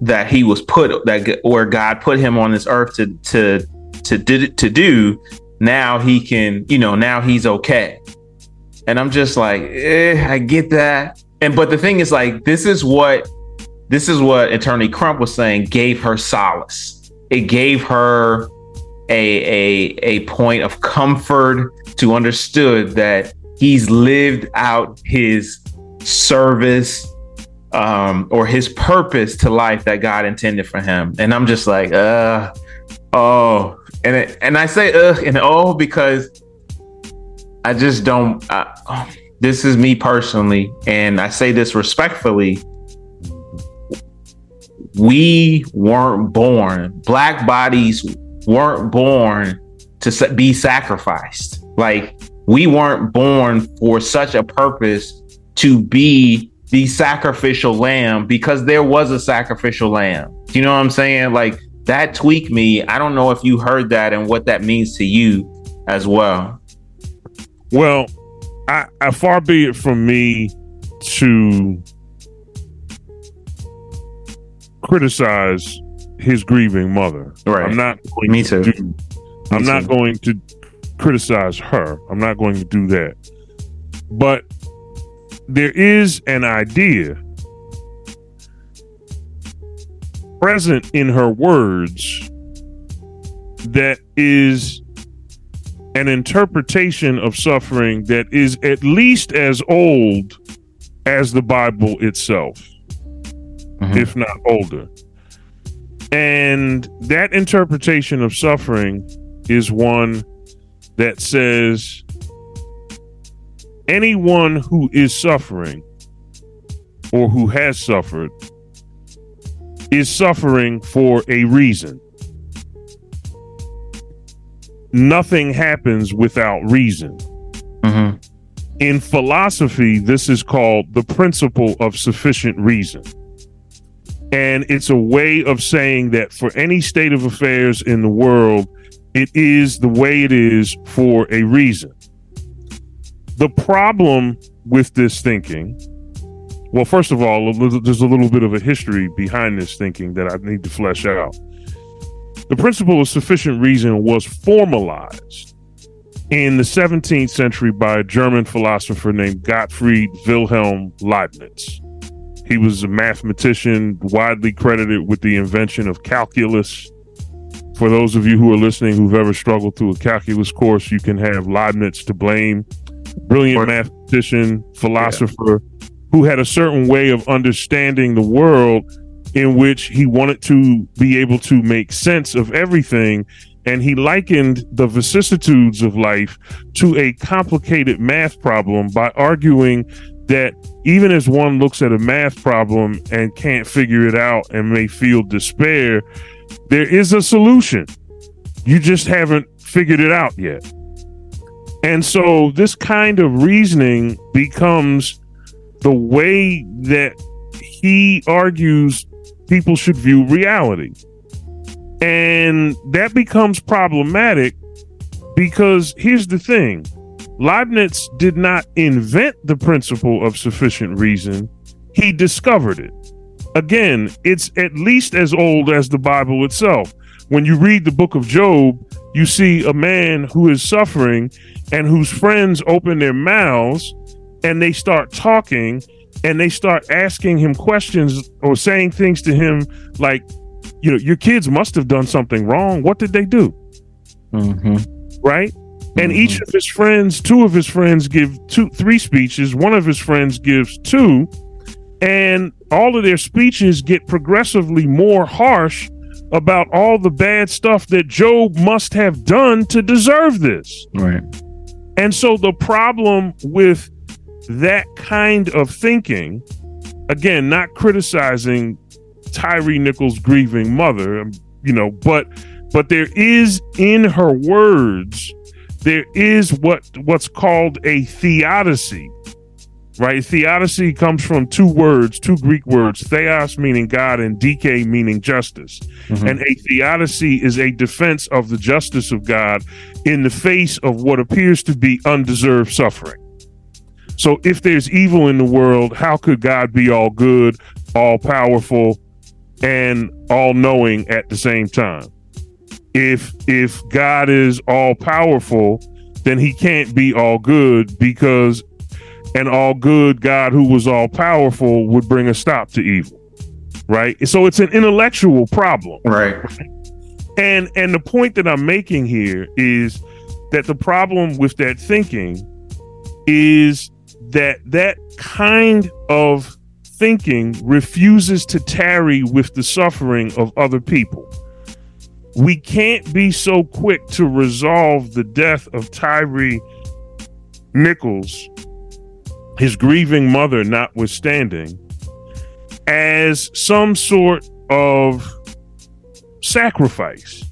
that he was put that where god put him on this earth to to to do to do now he can you know now he's okay. And i'm just like eh, i get that. And but the thing is like this is what this is what attorney crump was saying gave her solace. It gave her a a a point of comfort to understood that he's lived out his service um, or his purpose to life that God intended for him. And I'm just like, uh, oh, and it, and I say ugh and oh because I just don't. Uh, this is me personally, and I say this respectfully. We weren't born. Black bodies weren't born to be sacrificed. Like we weren't born for such a purpose to be the sacrificial lamb because there was a sacrificial lamb. Do you know what I'm saying? Like that tweaked me. I don't know if you heard that and what that means to you as well. Well, I, I far be it from me to criticize his grieving mother. Right. I'm not going me too. To, me I'm too. not going to criticize her. I'm not going to do that. But there is an idea present in her words that is an interpretation of suffering that is at least as old as the Bible itself, mm-hmm. if not older. And that interpretation of suffering is one that says anyone who is suffering or who has suffered is suffering for a reason. Nothing happens without reason. Mm-hmm. In philosophy, this is called the principle of sufficient reason. And it's a way of saying that for any state of affairs in the world, it is the way it is for a reason. The problem with this thinking, well, first of all, there's a little bit of a history behind this thinking that I need to flesh out. The principle of sufficient reason was formalized in the 17th century by a German philosopher named Gottfried Wilhelm Leibniz. He was a mathematician widely credited with the invention of calculus. For those of you who are listening who've ever struggled through a calculus course, you can have Leibniz to blame brilliant mathematician, philosopher, yeah. who had a certain way of understanding the world in which he wanted to be able to make sense of everything. And he likened the vicissitudes of life to a complicated math problem by arguing that even as one looks at a math problem and can't figure it out and may feel despair, there is a solution. You just haven't figured it out yet. And so this kind of reasoning becomes the way that he argues people should view reality. And that becomes problematic because here's the thing Leibniz did not invent the principle of sufficient reason, he discovered it. Again, it's at least as old as the Bible itself. When you read the book of Job, you see a man who is suffering and whose friends open their mouths and they start talking and they start asking him questions or saying things to him like, you know, your kids must have done something wrong. What did they do? Mm-hmm. Right? Mm-hmm. And each of his friends, two of his friends give two, three speeches. One of his friends gives two. And all of their speeches get progressively more harsh about all the bad stuff that Job must have done to deserve this. Right. And so the problem with that kind of thinking, again, not criticizing Tyre Nichols' grieving mother, um, you know, but But there is in her words, there is what what's called a theodicy. Right? Theodicy comes from two words, two Greek words, theos meaning God and dike meaning justice. Mm-hmm. And a theodicy is a defense of the justice of God in the face of what appears to be undeserved suffering. So if there's evil in the world, how could God be all good, all powerful, and all knowing at the same time? If if God is all powerful, then he can't be all good because an all good God who was all powerful would bring a stop to evil. Right? So it's an intellectual problem. Right. And and the point that I'm making here is that the problem with that thinking is that that kind of thinking refuses to tarry with the suffering of other people. We can't be so quick to resolve the death of Tyre Nichols, his grieving mother notwithstanding, as some sort of sacrifice.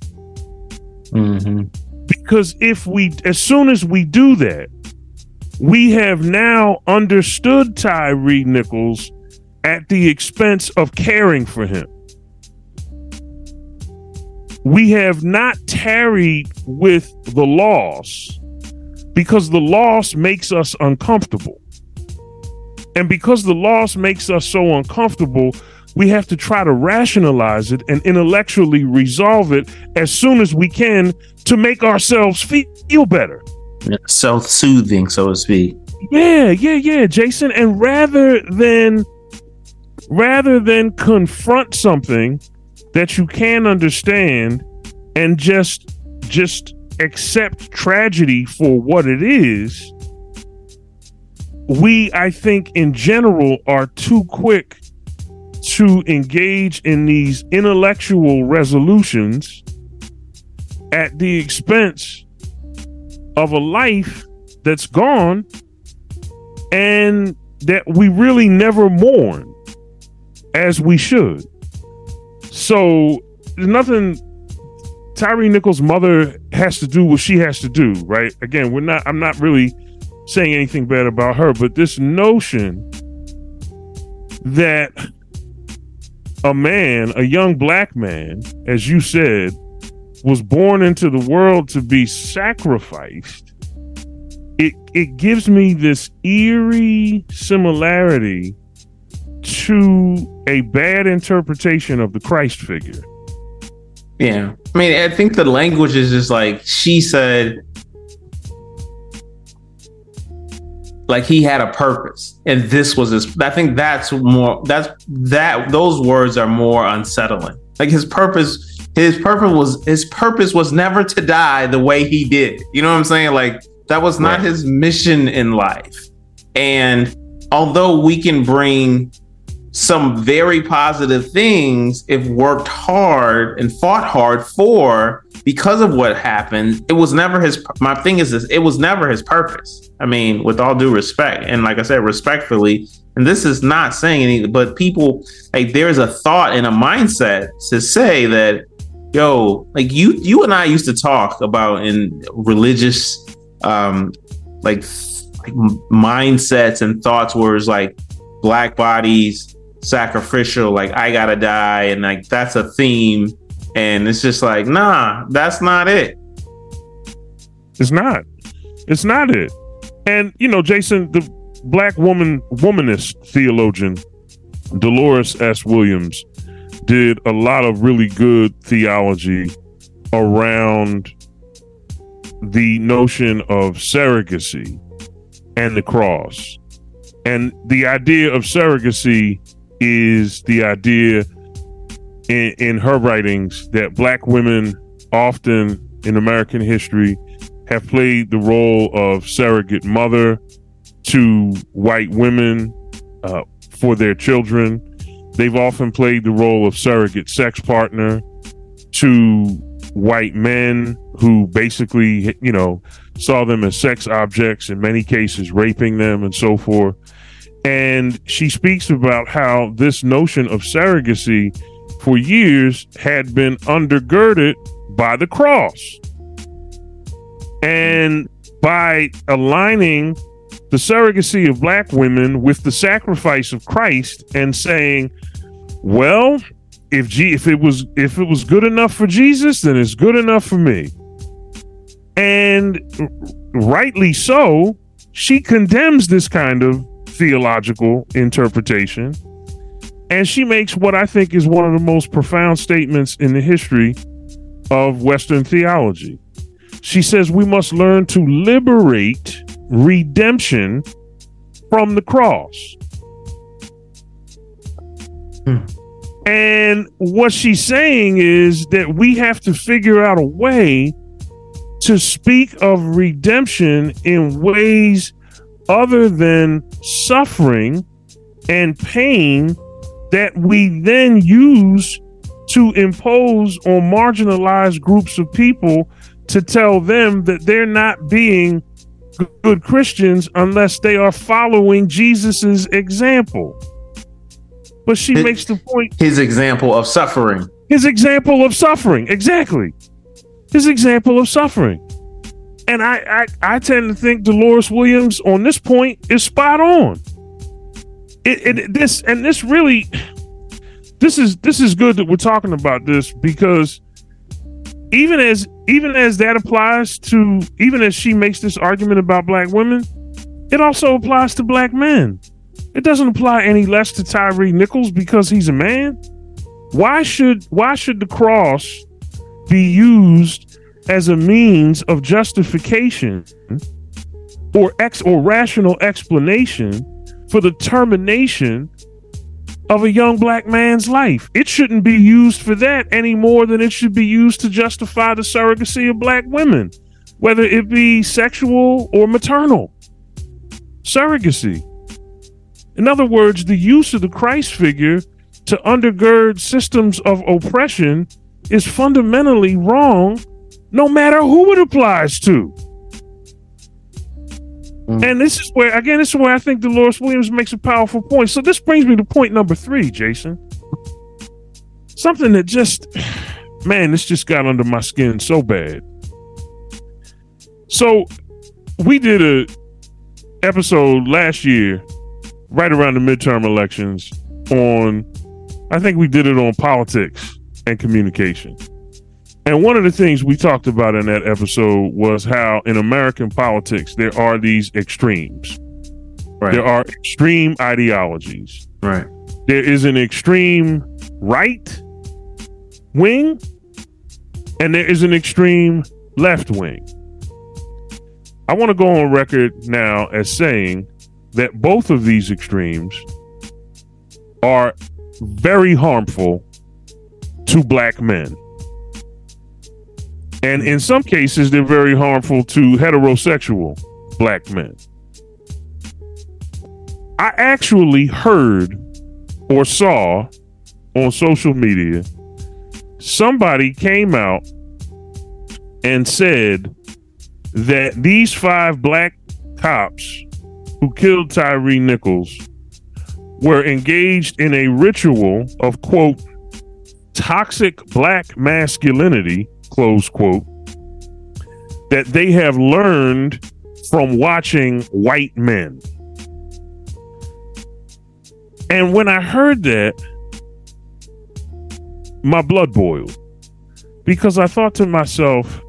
Mm-hmm. Because if we, as soon as we do that, we have now understood Tyre Nichols at the expense of caring for him. We have not tarried with the loss because the loss makes us uncomfortable. And because the loss makes us so uncomfortable, we have to try to rationalize it and intellectually resolve it as soon as we can to make ourselves feel better self soothing, so to speak. Yeah, yeah, yeah, Jason. And rather than rather than confront something that you can understand and just just accept tragedy for what it is, we, I think, in general, are too quick to engage in these intellectual resolutions at the expense of a life that's gone and that we really never mourn as we should. So there's nothing Tyre Nichols' mother has to do what she has to do, right? Again, we're not I'm not really saying anything bad about her, but this notion that a man, a young black man, as you said, was born into the world to be sacrificed, it it gives me this eerie similarity to a bad interpretation of the Christ figure. Yeah. I mean, I think the language is just like she said like he had a purpose and this was his I think that's more that's that those words are more unsettling. Like his purpose his purpose was his purpose was never to die the way he did. You know what I'm saying? Like that was not right. his mission in life. And although we can bring some very positive things if worked hard and fought hard for because of what happened. It was never his my thing is this it was never his purpose. I mean with all due respect and like i said respectfully and this is not saying anything but people like there's a thought and a mindset to say that yo, like you you and I used to talk about in religious um like, like mindsets and thoughts where it's like black bodies sacrificial like i gotta die and like that's a theme. And it's just like nah that's not it. It's not. It's not it. And you know jason the black woman womanist theologian Delores S. Williams did a lot of really good theology around the notion of surrogacy and the cross. And the idea of surrogacy is the idea in, in her writings that black women often in American history have played the role of surrogate mother to white women uh, for their children They've often played the role of surrogate sex partner to white men who basically, you know, saw them as sex objects, in many cases, raping them and so forth. And she speaks about how this notion of surrogacy for years had been undergirded by the cross. And by aligning the surrogacy of black women with the sacrifice of Christ and saying, well, if G if it was if it was good enough for Jesus, then it's good enough for me. And rightly so, she condemns this kind of theological interpretation. And she makes what I think is one of the most profound statements in the history of Western theology. She says we must learn to liberate redemption from the cross. Hmm. And what she's saying is that we have to figure out a way to speak of redemption in ways other than suffering and pain that we then use to impose on marginalized groups of people to tell them that they're not being good Christians unless they are following Jesus's example. But she his, makes the point his example of suffering. His example of suffering, exactly. His example of suffering. And I, I, I tend to think Delores Williams on this point is spot on. It, it this and this really this is this is good that we're talking about this because even as even as that applies to even as she makes this argument about black women, it also applies to black men. It doesn't apply any less to Tyre Nichols because he's a man. Why should why should the cross be used as a means of justification or ex or rational explanation for the termination of a young black man's life. It shouldn't be used for that any more than it should be used to justify the surrogacy of black women, whether it be sexual or maternal. Surrogacy. In other words, the use of the Christ figure to undergird systems of oppression is fundamentally wrong, no matter who it applies to. Mm. And this is where, again, this is where I think Delores Williams makes a powerful point. So this brings me to point number three, Jason. Something that just, man, this just got under my skin so bad. So we did a episode last year, right around the midterm elections, on, I think we did it on politics and communication. And one of the things we talked about in that episode was how in American politics there are these extremes. Right. There are extreme ideologies. Right. There is an extreme right wing and there is an extreme left wing. I want to go on record now as saying that both of these extremes are very harmful to black men. And in some cases, they're very harmful to heterosexual black men. I actually heard or saw on social media somebody came out and said that these five black cops who killed Tyre Nichols were engaged in a ritual of quote toxic black masculinity close quote, that they have learned from watching white men. And when I heard that, my blood boiled because I thought to myself,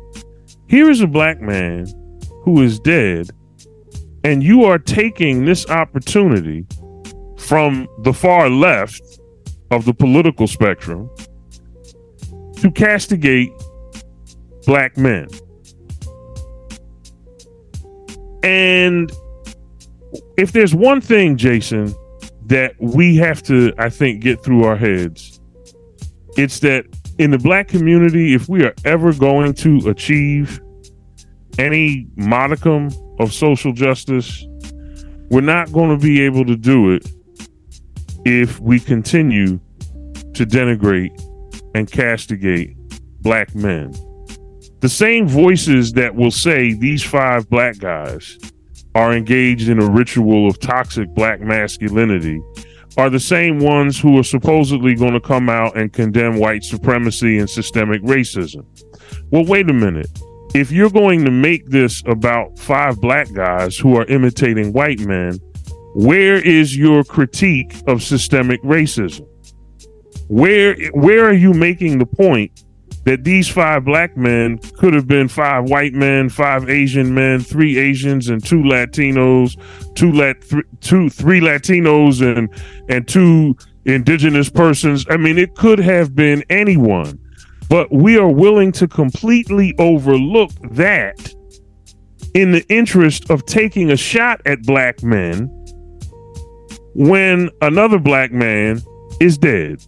here is a black man who is dead, and you are taking this opportunity from the far left of the political spectrum to castigate black men. And if there's one thing, Jason, that we have to, I think, get through our heads, it's that in the black community, if we are ever going to achieve any modicum of social justice, we're not going to be able to do it if we continue to denigrate and castigate black men the same voices that will say these five black guys are engaged in a ritual of toxic black masculinity are the same ones who are supposedly going to come out and condemn white supremacy and systemic racism. Well, wait a minute. If you're going to make this about five black guys who are imitating white men, where is your critique of systemic racism? Where where are you making the point that these five black men could have been five white men, five Asian men, three Asians and two Latinos, two lat th- two three Latinos and and two indigenous persons. I mean, it could have been anyone, but we are willing to completely overlook that in the interest of taking a shot at black men when another black man is dead.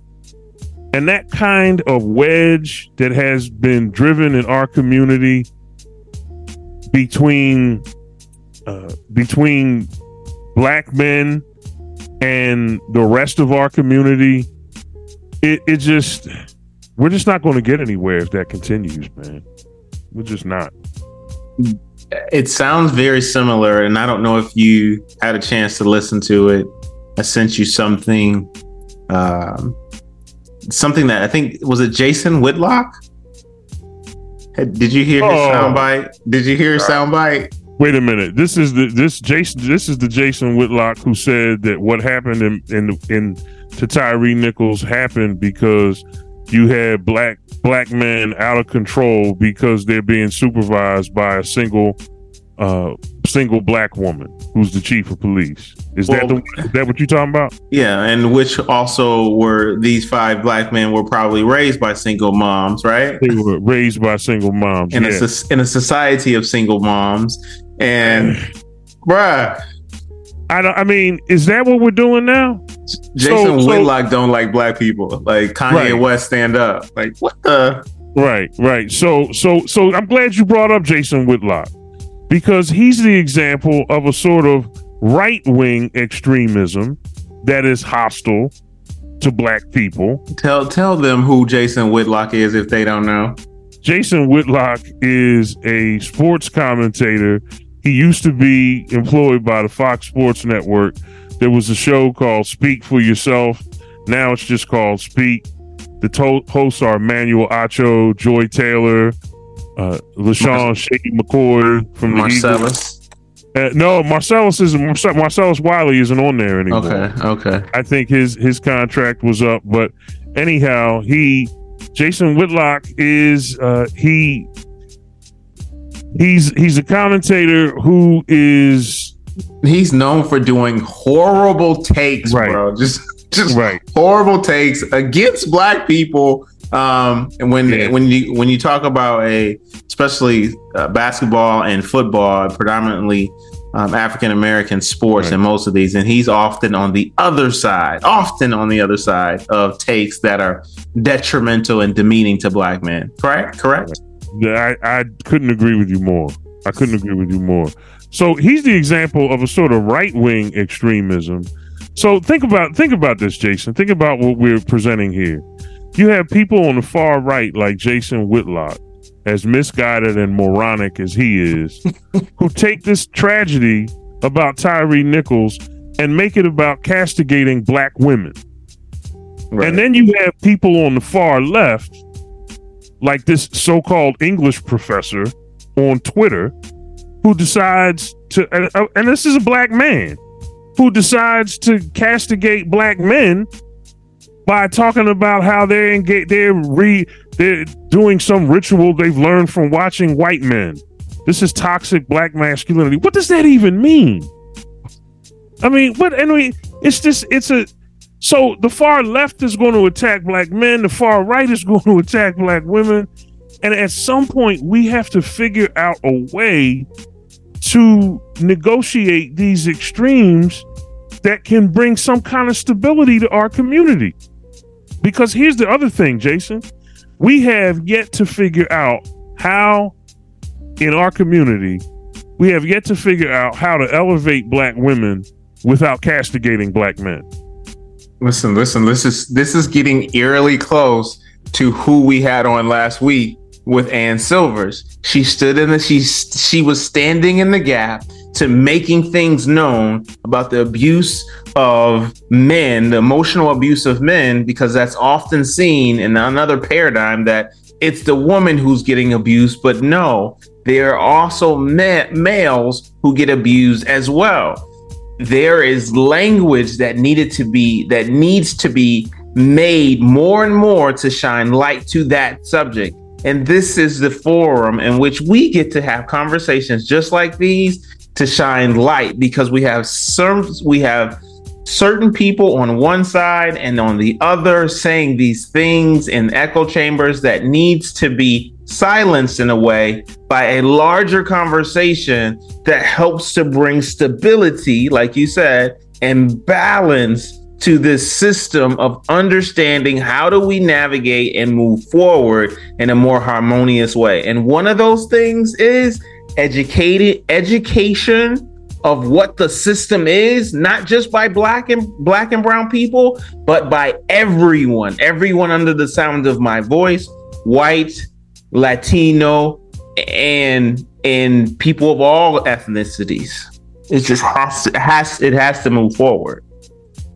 And that kind of wedge that has been driven in our community between uh, between black men and the rest of our community, it, it just we're just not going to get anywhere if that continues, man. We're just not. It sounds very similar, and I don't know if you had a chance to listen to it. I sent you something. Um, something that I think was it Jason Whitlock. Did you hear his oh. soundbite? Did you hear his soundbite? Wait a minute. This is the this Jason. This is the Jason Whitlock who said that what happened in in, in to Tyre Nichols happened because you had black black men out of control because they're being supervised by a single uh single black woman who's the chief of police. Is well, that the, is that what you're talking about? Yeah, and which also were these five black men were probably raised by single moms, right? They were raised by single moms in yeah. a in a society of single moms, and bruh. I don't. I mean, is that what we're doing now? Jason so, Whitlock so, don't like black people. Like Kanye right. West, stand up. Like what the? Right, right. So, so, so I'm glad you brought up Jason Whitlock because he's the example of a sort of right wing extremism that is hostile to black people. Tell tell them who Jason Whitlock is if they don't know. Jason Whitlock is a sports commentator. He used to be employed by the Fox Sports Network. There was a show called Speak for Yourself. Now it's just called Speak. The to- hosts are Manuel Acho, Joy Taylor, uh, LeSean Mar- Shady McCoy from Marcellus. Uh, no, Marcellus is Marcellus Wiley isn't on there anymore. Okay, okay. I think his his contract was up, but anyhow, he Jason Whitlock is uh, he he's he's a commentator who is he's known for doing horrible takes, right. bro. Just just right. horrible takes against black people um, and when yeah. when you when you talk about a especially uh, basketball and football, predominantly um, African American sports, right. and most of these, and he's often on the other side, often on the other side of takes that are detrimental and demeaning to black men. Correct? Correct. Yeah, I, I couldn't agree with you more. I couldn't agree with you more. So he's the example of a sort of right wing extremism. So think about think about this, Jason. Think about what we're presenting here. You have people on the far right, like Jason Whitlock, as misguided and moronic as he is, who take this tragedy about Tyre Nichols and make it about castigating black women. Right. And then you have people on the far left, like this so called English professor on Twitter, who decides to, and, uh, and this is a black man, who decides to castigate black men by talking about how they're they're re they're doing some ritual they've learned from watching white men. This is toxic black masculinity. What does that even mean? I mean, what? I mean, it's just it's a so the far left is going to attack black men, the far right is going to attack black women, and at some point we have to figure out a way to negotiate these extremes that can bring some kind of stability to our community. Because here's the other thing, Jason. We have yet to figure out how, in our community, we have yet to figure out how to elevate black women without castigating black men. Listen, listen, this is this is getting eerily close to who we had on last week with Ann Silvers. She stood in the she she was standing in the gap to making things known about the abuse of men, the emotional abuse of men, because that's often seen in another paradigm that it's the woman who's getting abused. But no, there are also ma- males who get abused as well. There is language that needed to be that needs to be made more and more to shine light to that subject. And this is the forum in which we get to have conversations just like these to shine light because we have some we have certain people on one side and on the other saying these things in echo chambers that needs to be silenced in a way by a larger conversation that helps to bring stability like you said and balance to this system of understanding how do we navigate and move forward in a more harmonious way. And one of those things is educated education of what the system is, not just by black and black and brown people, but by everyone, everyone under the sound of my voice, white, Latino, and and people of all ethnicities. It just has to, has it has to move forward.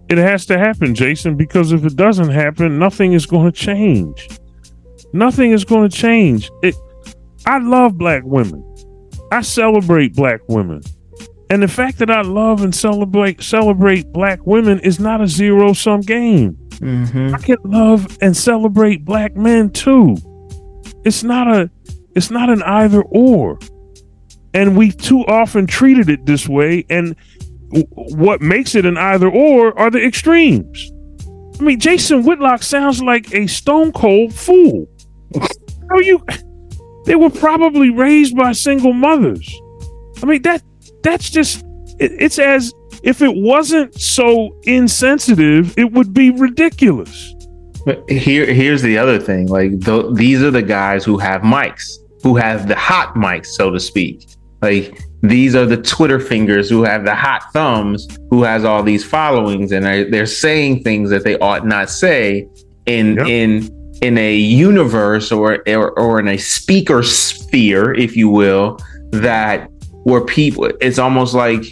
It has to happen, Jason, because if it doesn't happen, nothing is going to change. Nothing is going to change. It I love black women. I celebrate black women. And the fact that I love and celebrate celebrate black women is not a zero sum game. Mm-hmm. I can love and celebrate black men too. It's not a it's not an either or. And we too often treated it this way and what makes it an either or are the extremes. I mean, Jason Whitlock sounds like a stone cold fool. How you they were probably raised by single mothers. I mean that that's just it, it's as if it wasn't so insensitive, it would be ridiculous. But here, here's the other thing: like th- these are the guys who have mics, who have the hot mics, so to speak. Like these are the Twitter fingers who have the hot thumbs, who has all these followings, and they're, they're saying things that they ought not say in yep. in in a universe or, or or in a speaker sphere, if you will, that where people it's almost like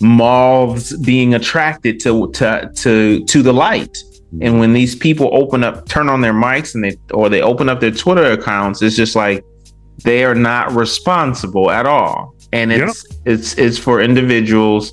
moths being attracted to to to to the light and when these people open up turn on their mics and they or they open up their twitter accounts it's just like they are not responsible at all and it's yep. it's it's for individuals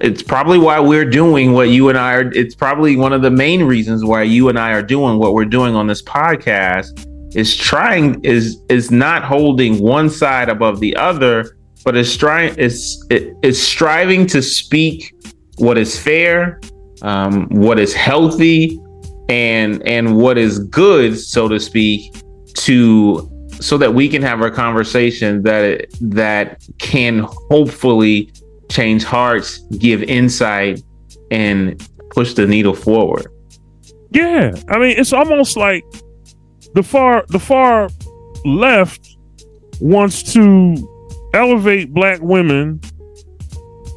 it's probably why we're doing what you and I are it's probably one of the main reasons why you and I are doing what we're doing on this podcast is trying is is not holding one side above the other but it's trying it's it, it's striving to speak what is fair, um, what is healthy, and and what is good, so to speak, to so that we can have a conversation that that can hopefully change hearts, give insight, and push the needle forward. Yeah, I mean, it's almost like the far the far left wants to elevate black women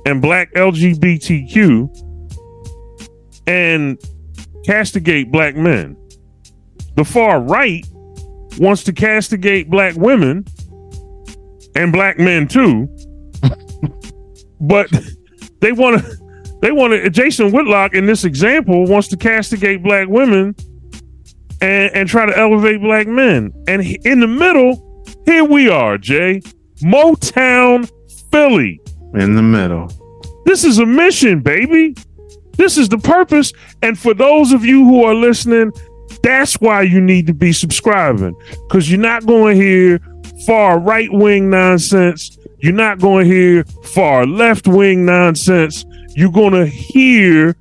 and black LGBTQ and castigate black men. The far right wants to castigate black women and black men too. But they want to they want to Jason Whitlock in this example wants to castigate black women and and try to elevate black men. And in the middle, here we are, Jay. Motown, Philly. In the middle. This is a mission, baby. This is the purpose. And for those of you who are listening, that's why you need to be subscribing because you're not going to hear far right wing nonsense. You're not going to hear far left wing nonsense. You're going to hear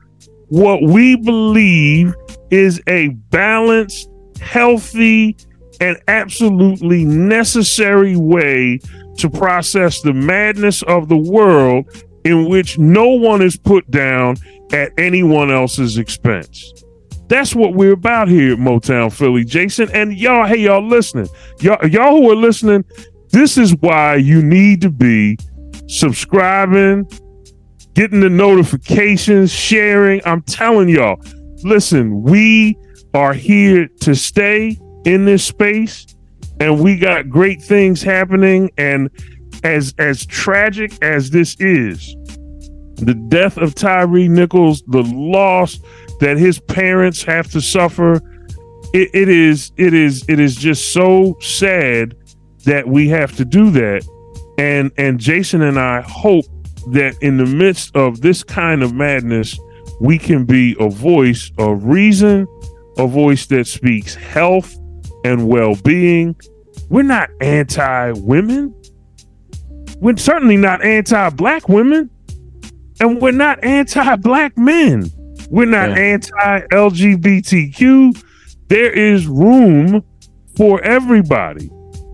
what we believe is a balanced, healthy, and absolutely necessary way to process the madness of the world in which no one is put down at anyone else's expense. That's what we're about here at Motown Philly, Jason. And y'all, hey, y'all listening. Y'all, y'all who are listening, this is why you need to be subscribing, getting the notifications, sharing. I'm telling y'all, listen, we are here to stay in this space and we got great things happening and as as tragic as this is, the death of Tyre Nichols, the loss that his parents have to suffer, it, it is it is it is just so sad that we have to do that. And and Jason and I hope that in the midst of this kind of madness, we can be a voice of reason, a voice that speaks health and well-being. We're not anti-women. We're certainly not anti-black women. And we're not anti-black men. We're not yeah. anti-LGBTQ. There is room for everybody.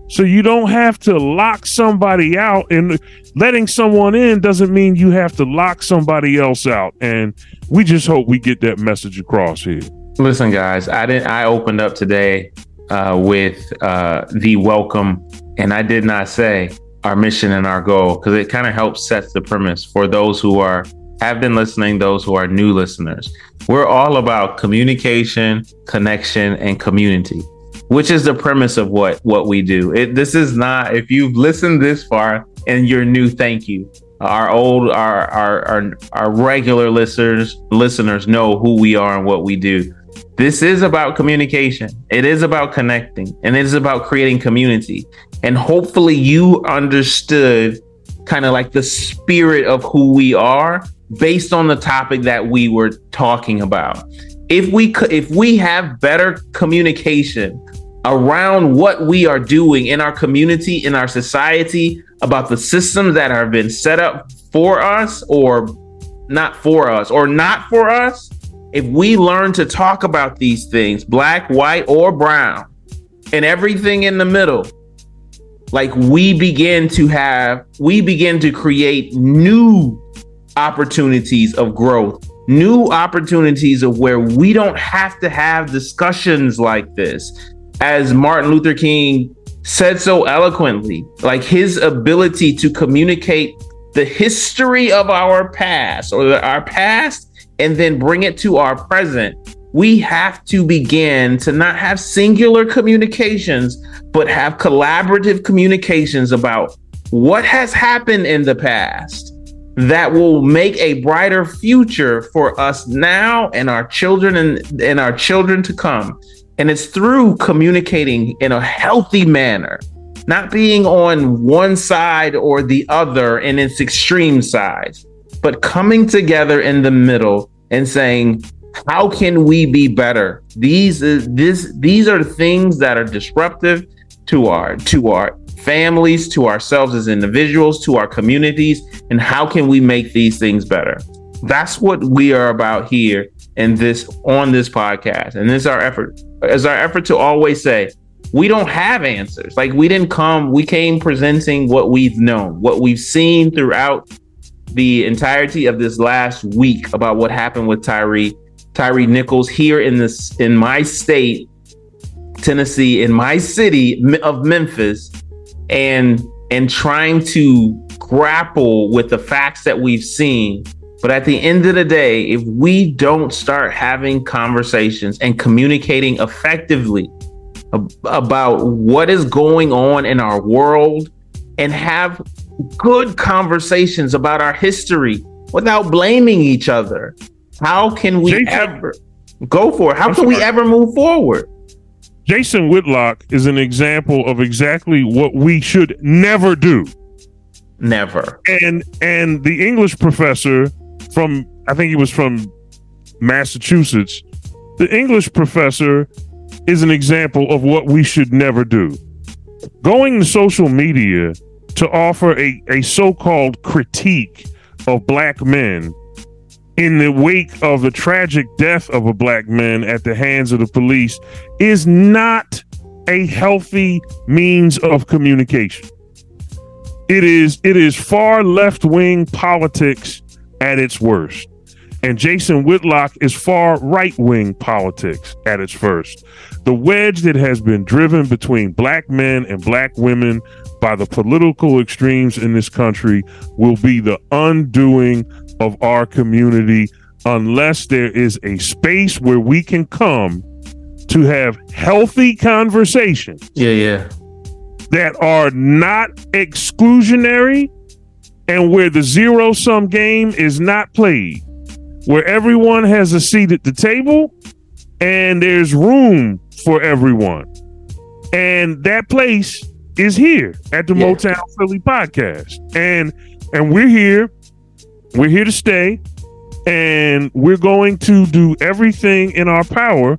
So you don't have to lock somebody out and letting someone in doesn't mean you have to lock somebody else out. And we just hope we get that message across here. Listen, guys, I didn't I opened up today uh, with uh, the welcome, and I did not say our mission and our goal because it kind of helps set the premise for those who are have been listening, those who are new listeners. We're all about communication, connection, and community, which is the premise of what what we do. It, this is not if you've listened this far and you're new, thank you. Our old, our our our, our regular listeners listeners know who we are and what we do. This is about communication. It is about connecting and it is about creating community. And hopefully you understood kind of like the spirit of who we are based on the topic that we were talking about. If we could if we have better communication around what we are doing in our community, in our society, about the systems that have been set up for us or not for us or not for us, if we learn to talk about these things, black, white, or brown, and everything in the middle, like we begin to have, we begin to create new opportunities of growth, new opportunities of where we don't have to have discussions like this. As Martin Luther King said so eloquently, like his ability to communicate the history of our past or our past and then bring it to our present, we have to begin to not have singular communications, but have collaborative communications about what has happened in the past that will make a brighter future for us now and our children and, and our children to come. And it's through communicating in a healthy manner, not being on one side or the other in its extreme sides but coming together in the middle and saying, how can we be better? These is this these are things that are disruptive to our to our families, to ourselves as individuals, to our communities, and how can we make these things better? That's what we are about here in this on this podcast. And this is our effort. Is our effort to always say, we don't have answers. Like we didn't come, we came presenting what we've known, what we've seen throughout the entirety of this last week about what happened with Tyre, Tyre Nichols here in this in my state, Tennessee, in my city of Memphis, and and trying to grapple with the facts that we've seen. But at the end of the day, if we don't start having conversations and communicating effectively ab- about what is going on in our world and have good conversations about our history without blaming each other. How can we ever go for it? How I'm can sorry. we ever move forward? Jason Whitlock is an example of exactly what we should never do. Never. And and the English professor from I think he was from Massachusetts. The English professor is an example of what we should never do. Going to social media to offer a, a so called critique of black men in the wake of the tragic death of a black man at the hands of the police is not a healthy means of communication. It is it is far left wing politics at its worst. And Jason Whitlock is far right wing politics at its first. The wedge that has been driven between black men and black women by the political extremes in this country will be the undoing of our community unless there is a space where we can come to have healthy conversation. Yeah, yeah. that are not exclusionary and where the zero sum game is not played, where everyone has a seat at the table and there's room for everyone. And that place is here at the yeah. Motown Philly podcast. And and we're here. We're here to stay. And we're going to do everything in our power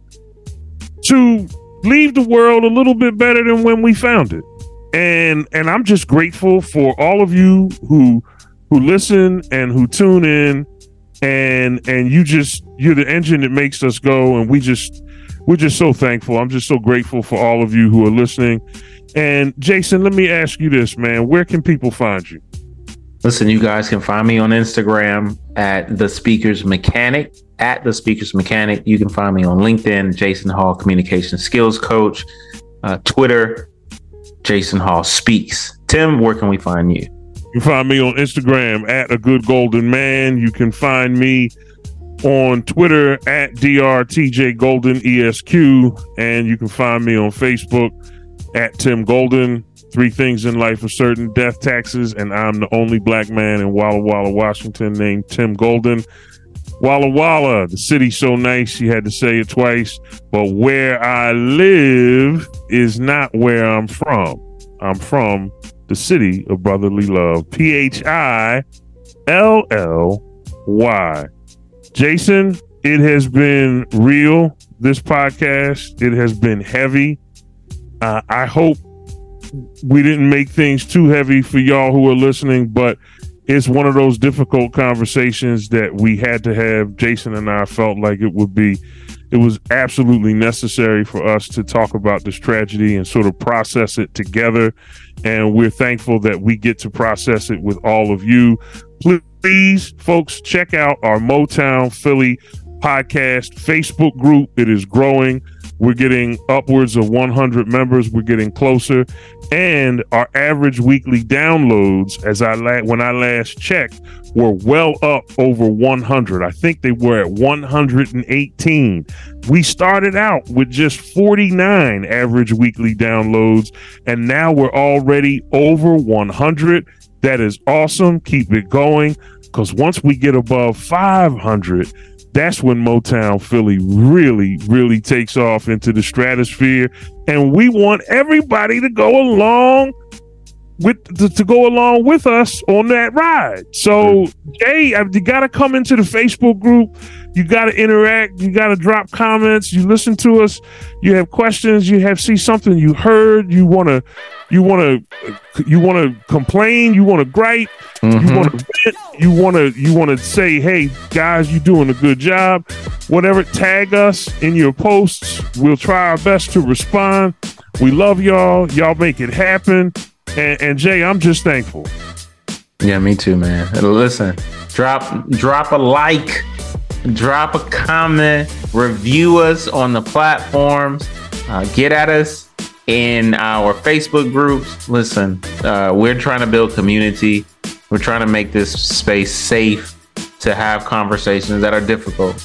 to leave the world a little bit better than when we found it. And and I'm just grateful for all of you who who listen and who tune in and and you just you're the engine that makes us go and we just we're just so thankful. I'm just so grateful for all of you who are listening. And Jason, let me ask you this, man. Where can people find you? Listen, you guys can find me on Instagram at the speakers mechanic at the speakers mechanic. You can find me on LinkedIn, Jason Hall Communication Skills Coach, uh, Twitter, Jason Hall Speaks. Tim, where can we find you? You can find me on Instagram at a good golden man. You can find me on Twitter at DRTJ Golden ESQ, and you can find me on Facebook at Tim Golden. Three things in life are certain death, taxes, and I'm the only black man in Walla Walla, Washington named Tim Golden. Walla Walla, the city's so nice, you had to say it twice. But where I live is not where I'm from. I'm from the city of brotherly love. P H I L L Y. Jason, it has been real, this podcast. It has been heavy. Uh, I hope we didn't make things too heavy for y'all who are listening, but it's one of those difficult conversations that we had to have. Jason and I felt like it would be, it was absolutely necessary for us to talk about this tragedy and sort of process it together. And we're thankful that we get to process it with all of you. Please, folks, check out our Motown Philly podcast Facebook group. It is growing. We're getting upwards of 100 members. We're getting closer, and our average weekly downloads, as I la- when I last checked, were well up over 100. I think they were at 118. We started out with just 49 average weekly downloads, and now we're already over 100. That is awesome. Keep it going because once we get above 500, that's when Motown Philly really, really takes off into the stratosphere. And we want everybody to go along with to, to go along with us on that ride. So, Jay, you got to come into the Facebook group. You got to interact. You got to drop comments. You listen to us. You have questions. You have see something you heard. You want to you want to you want to complain you want to gripe mm-hmm. you want to vent you want to you want to say hey guys you doing a good job whatever tag us in your posts we'll try our best to respond we love y'all y'all make it happen and, and jay i'm just thankful yeah me too man listen drop drop a like drop a comment review us on the platforms uh, get at us in our Facebook groups. Listen, uh, we're trying to build community. We're trying to make this space safe to have conversations that are difficult.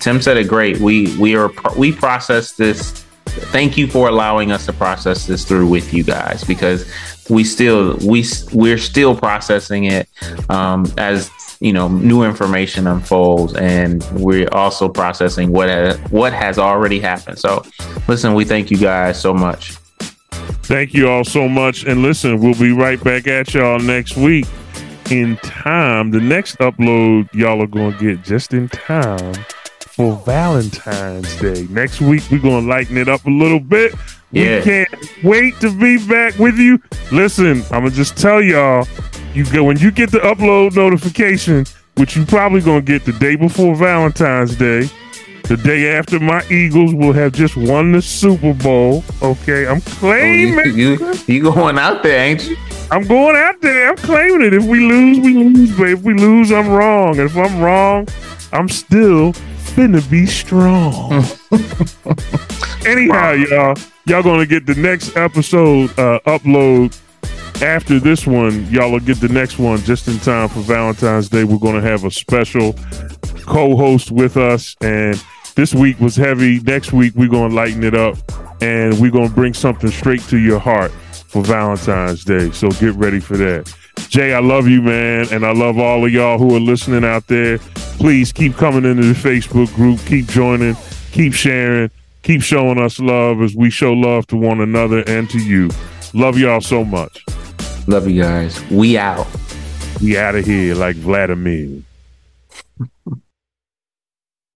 Tim said it great. We we are we process this. Thank you for allowing us to process this through with you guys because we still we we're still processing it um, as you know new information unfolds and we're also processing what has, what has already happened so listen we thank you guys so much Thank you all so much. And listen, we'll be right back at y'all next week in time. The next upload y'all are going to get just in time for Valentine's Day. Next week, we're going to lighten it up a little bit. Yeah. We can't wait to be back with you. Listen, I'm to just tell y'all, you go when you get the upload notification, which you probably to get the day before Valentine's Day the day after my Eagles will have just won the Super Bowl. Okay, I'm claiming. Oh, you, you, you going out there, ain't you? I'm going out there. I'm claiming it. If we lose, we lose. But if we lose, I'm wrong. And if I'm wrong, I'm still finna be strong. Anyhow, y'all, y'all gonna get the next episode uh, upload after this one. Y'all will get the next one just in time for Valentine's Day. We're gonna have a special co-host with us and this week was heavy. Next week, we're going to lighten it up and we're going to bring something straight to your heart. for Valentine's Day. So get ready for that. Jay, I love you, man, and I love all of y'all who are listening out there. Please keep coming into the Facebook group, keep joining, keep sharing, keep showing us love as we show love to one another and to you. Love y'all so much. Love you guys. We out. We out of here like Vladimir.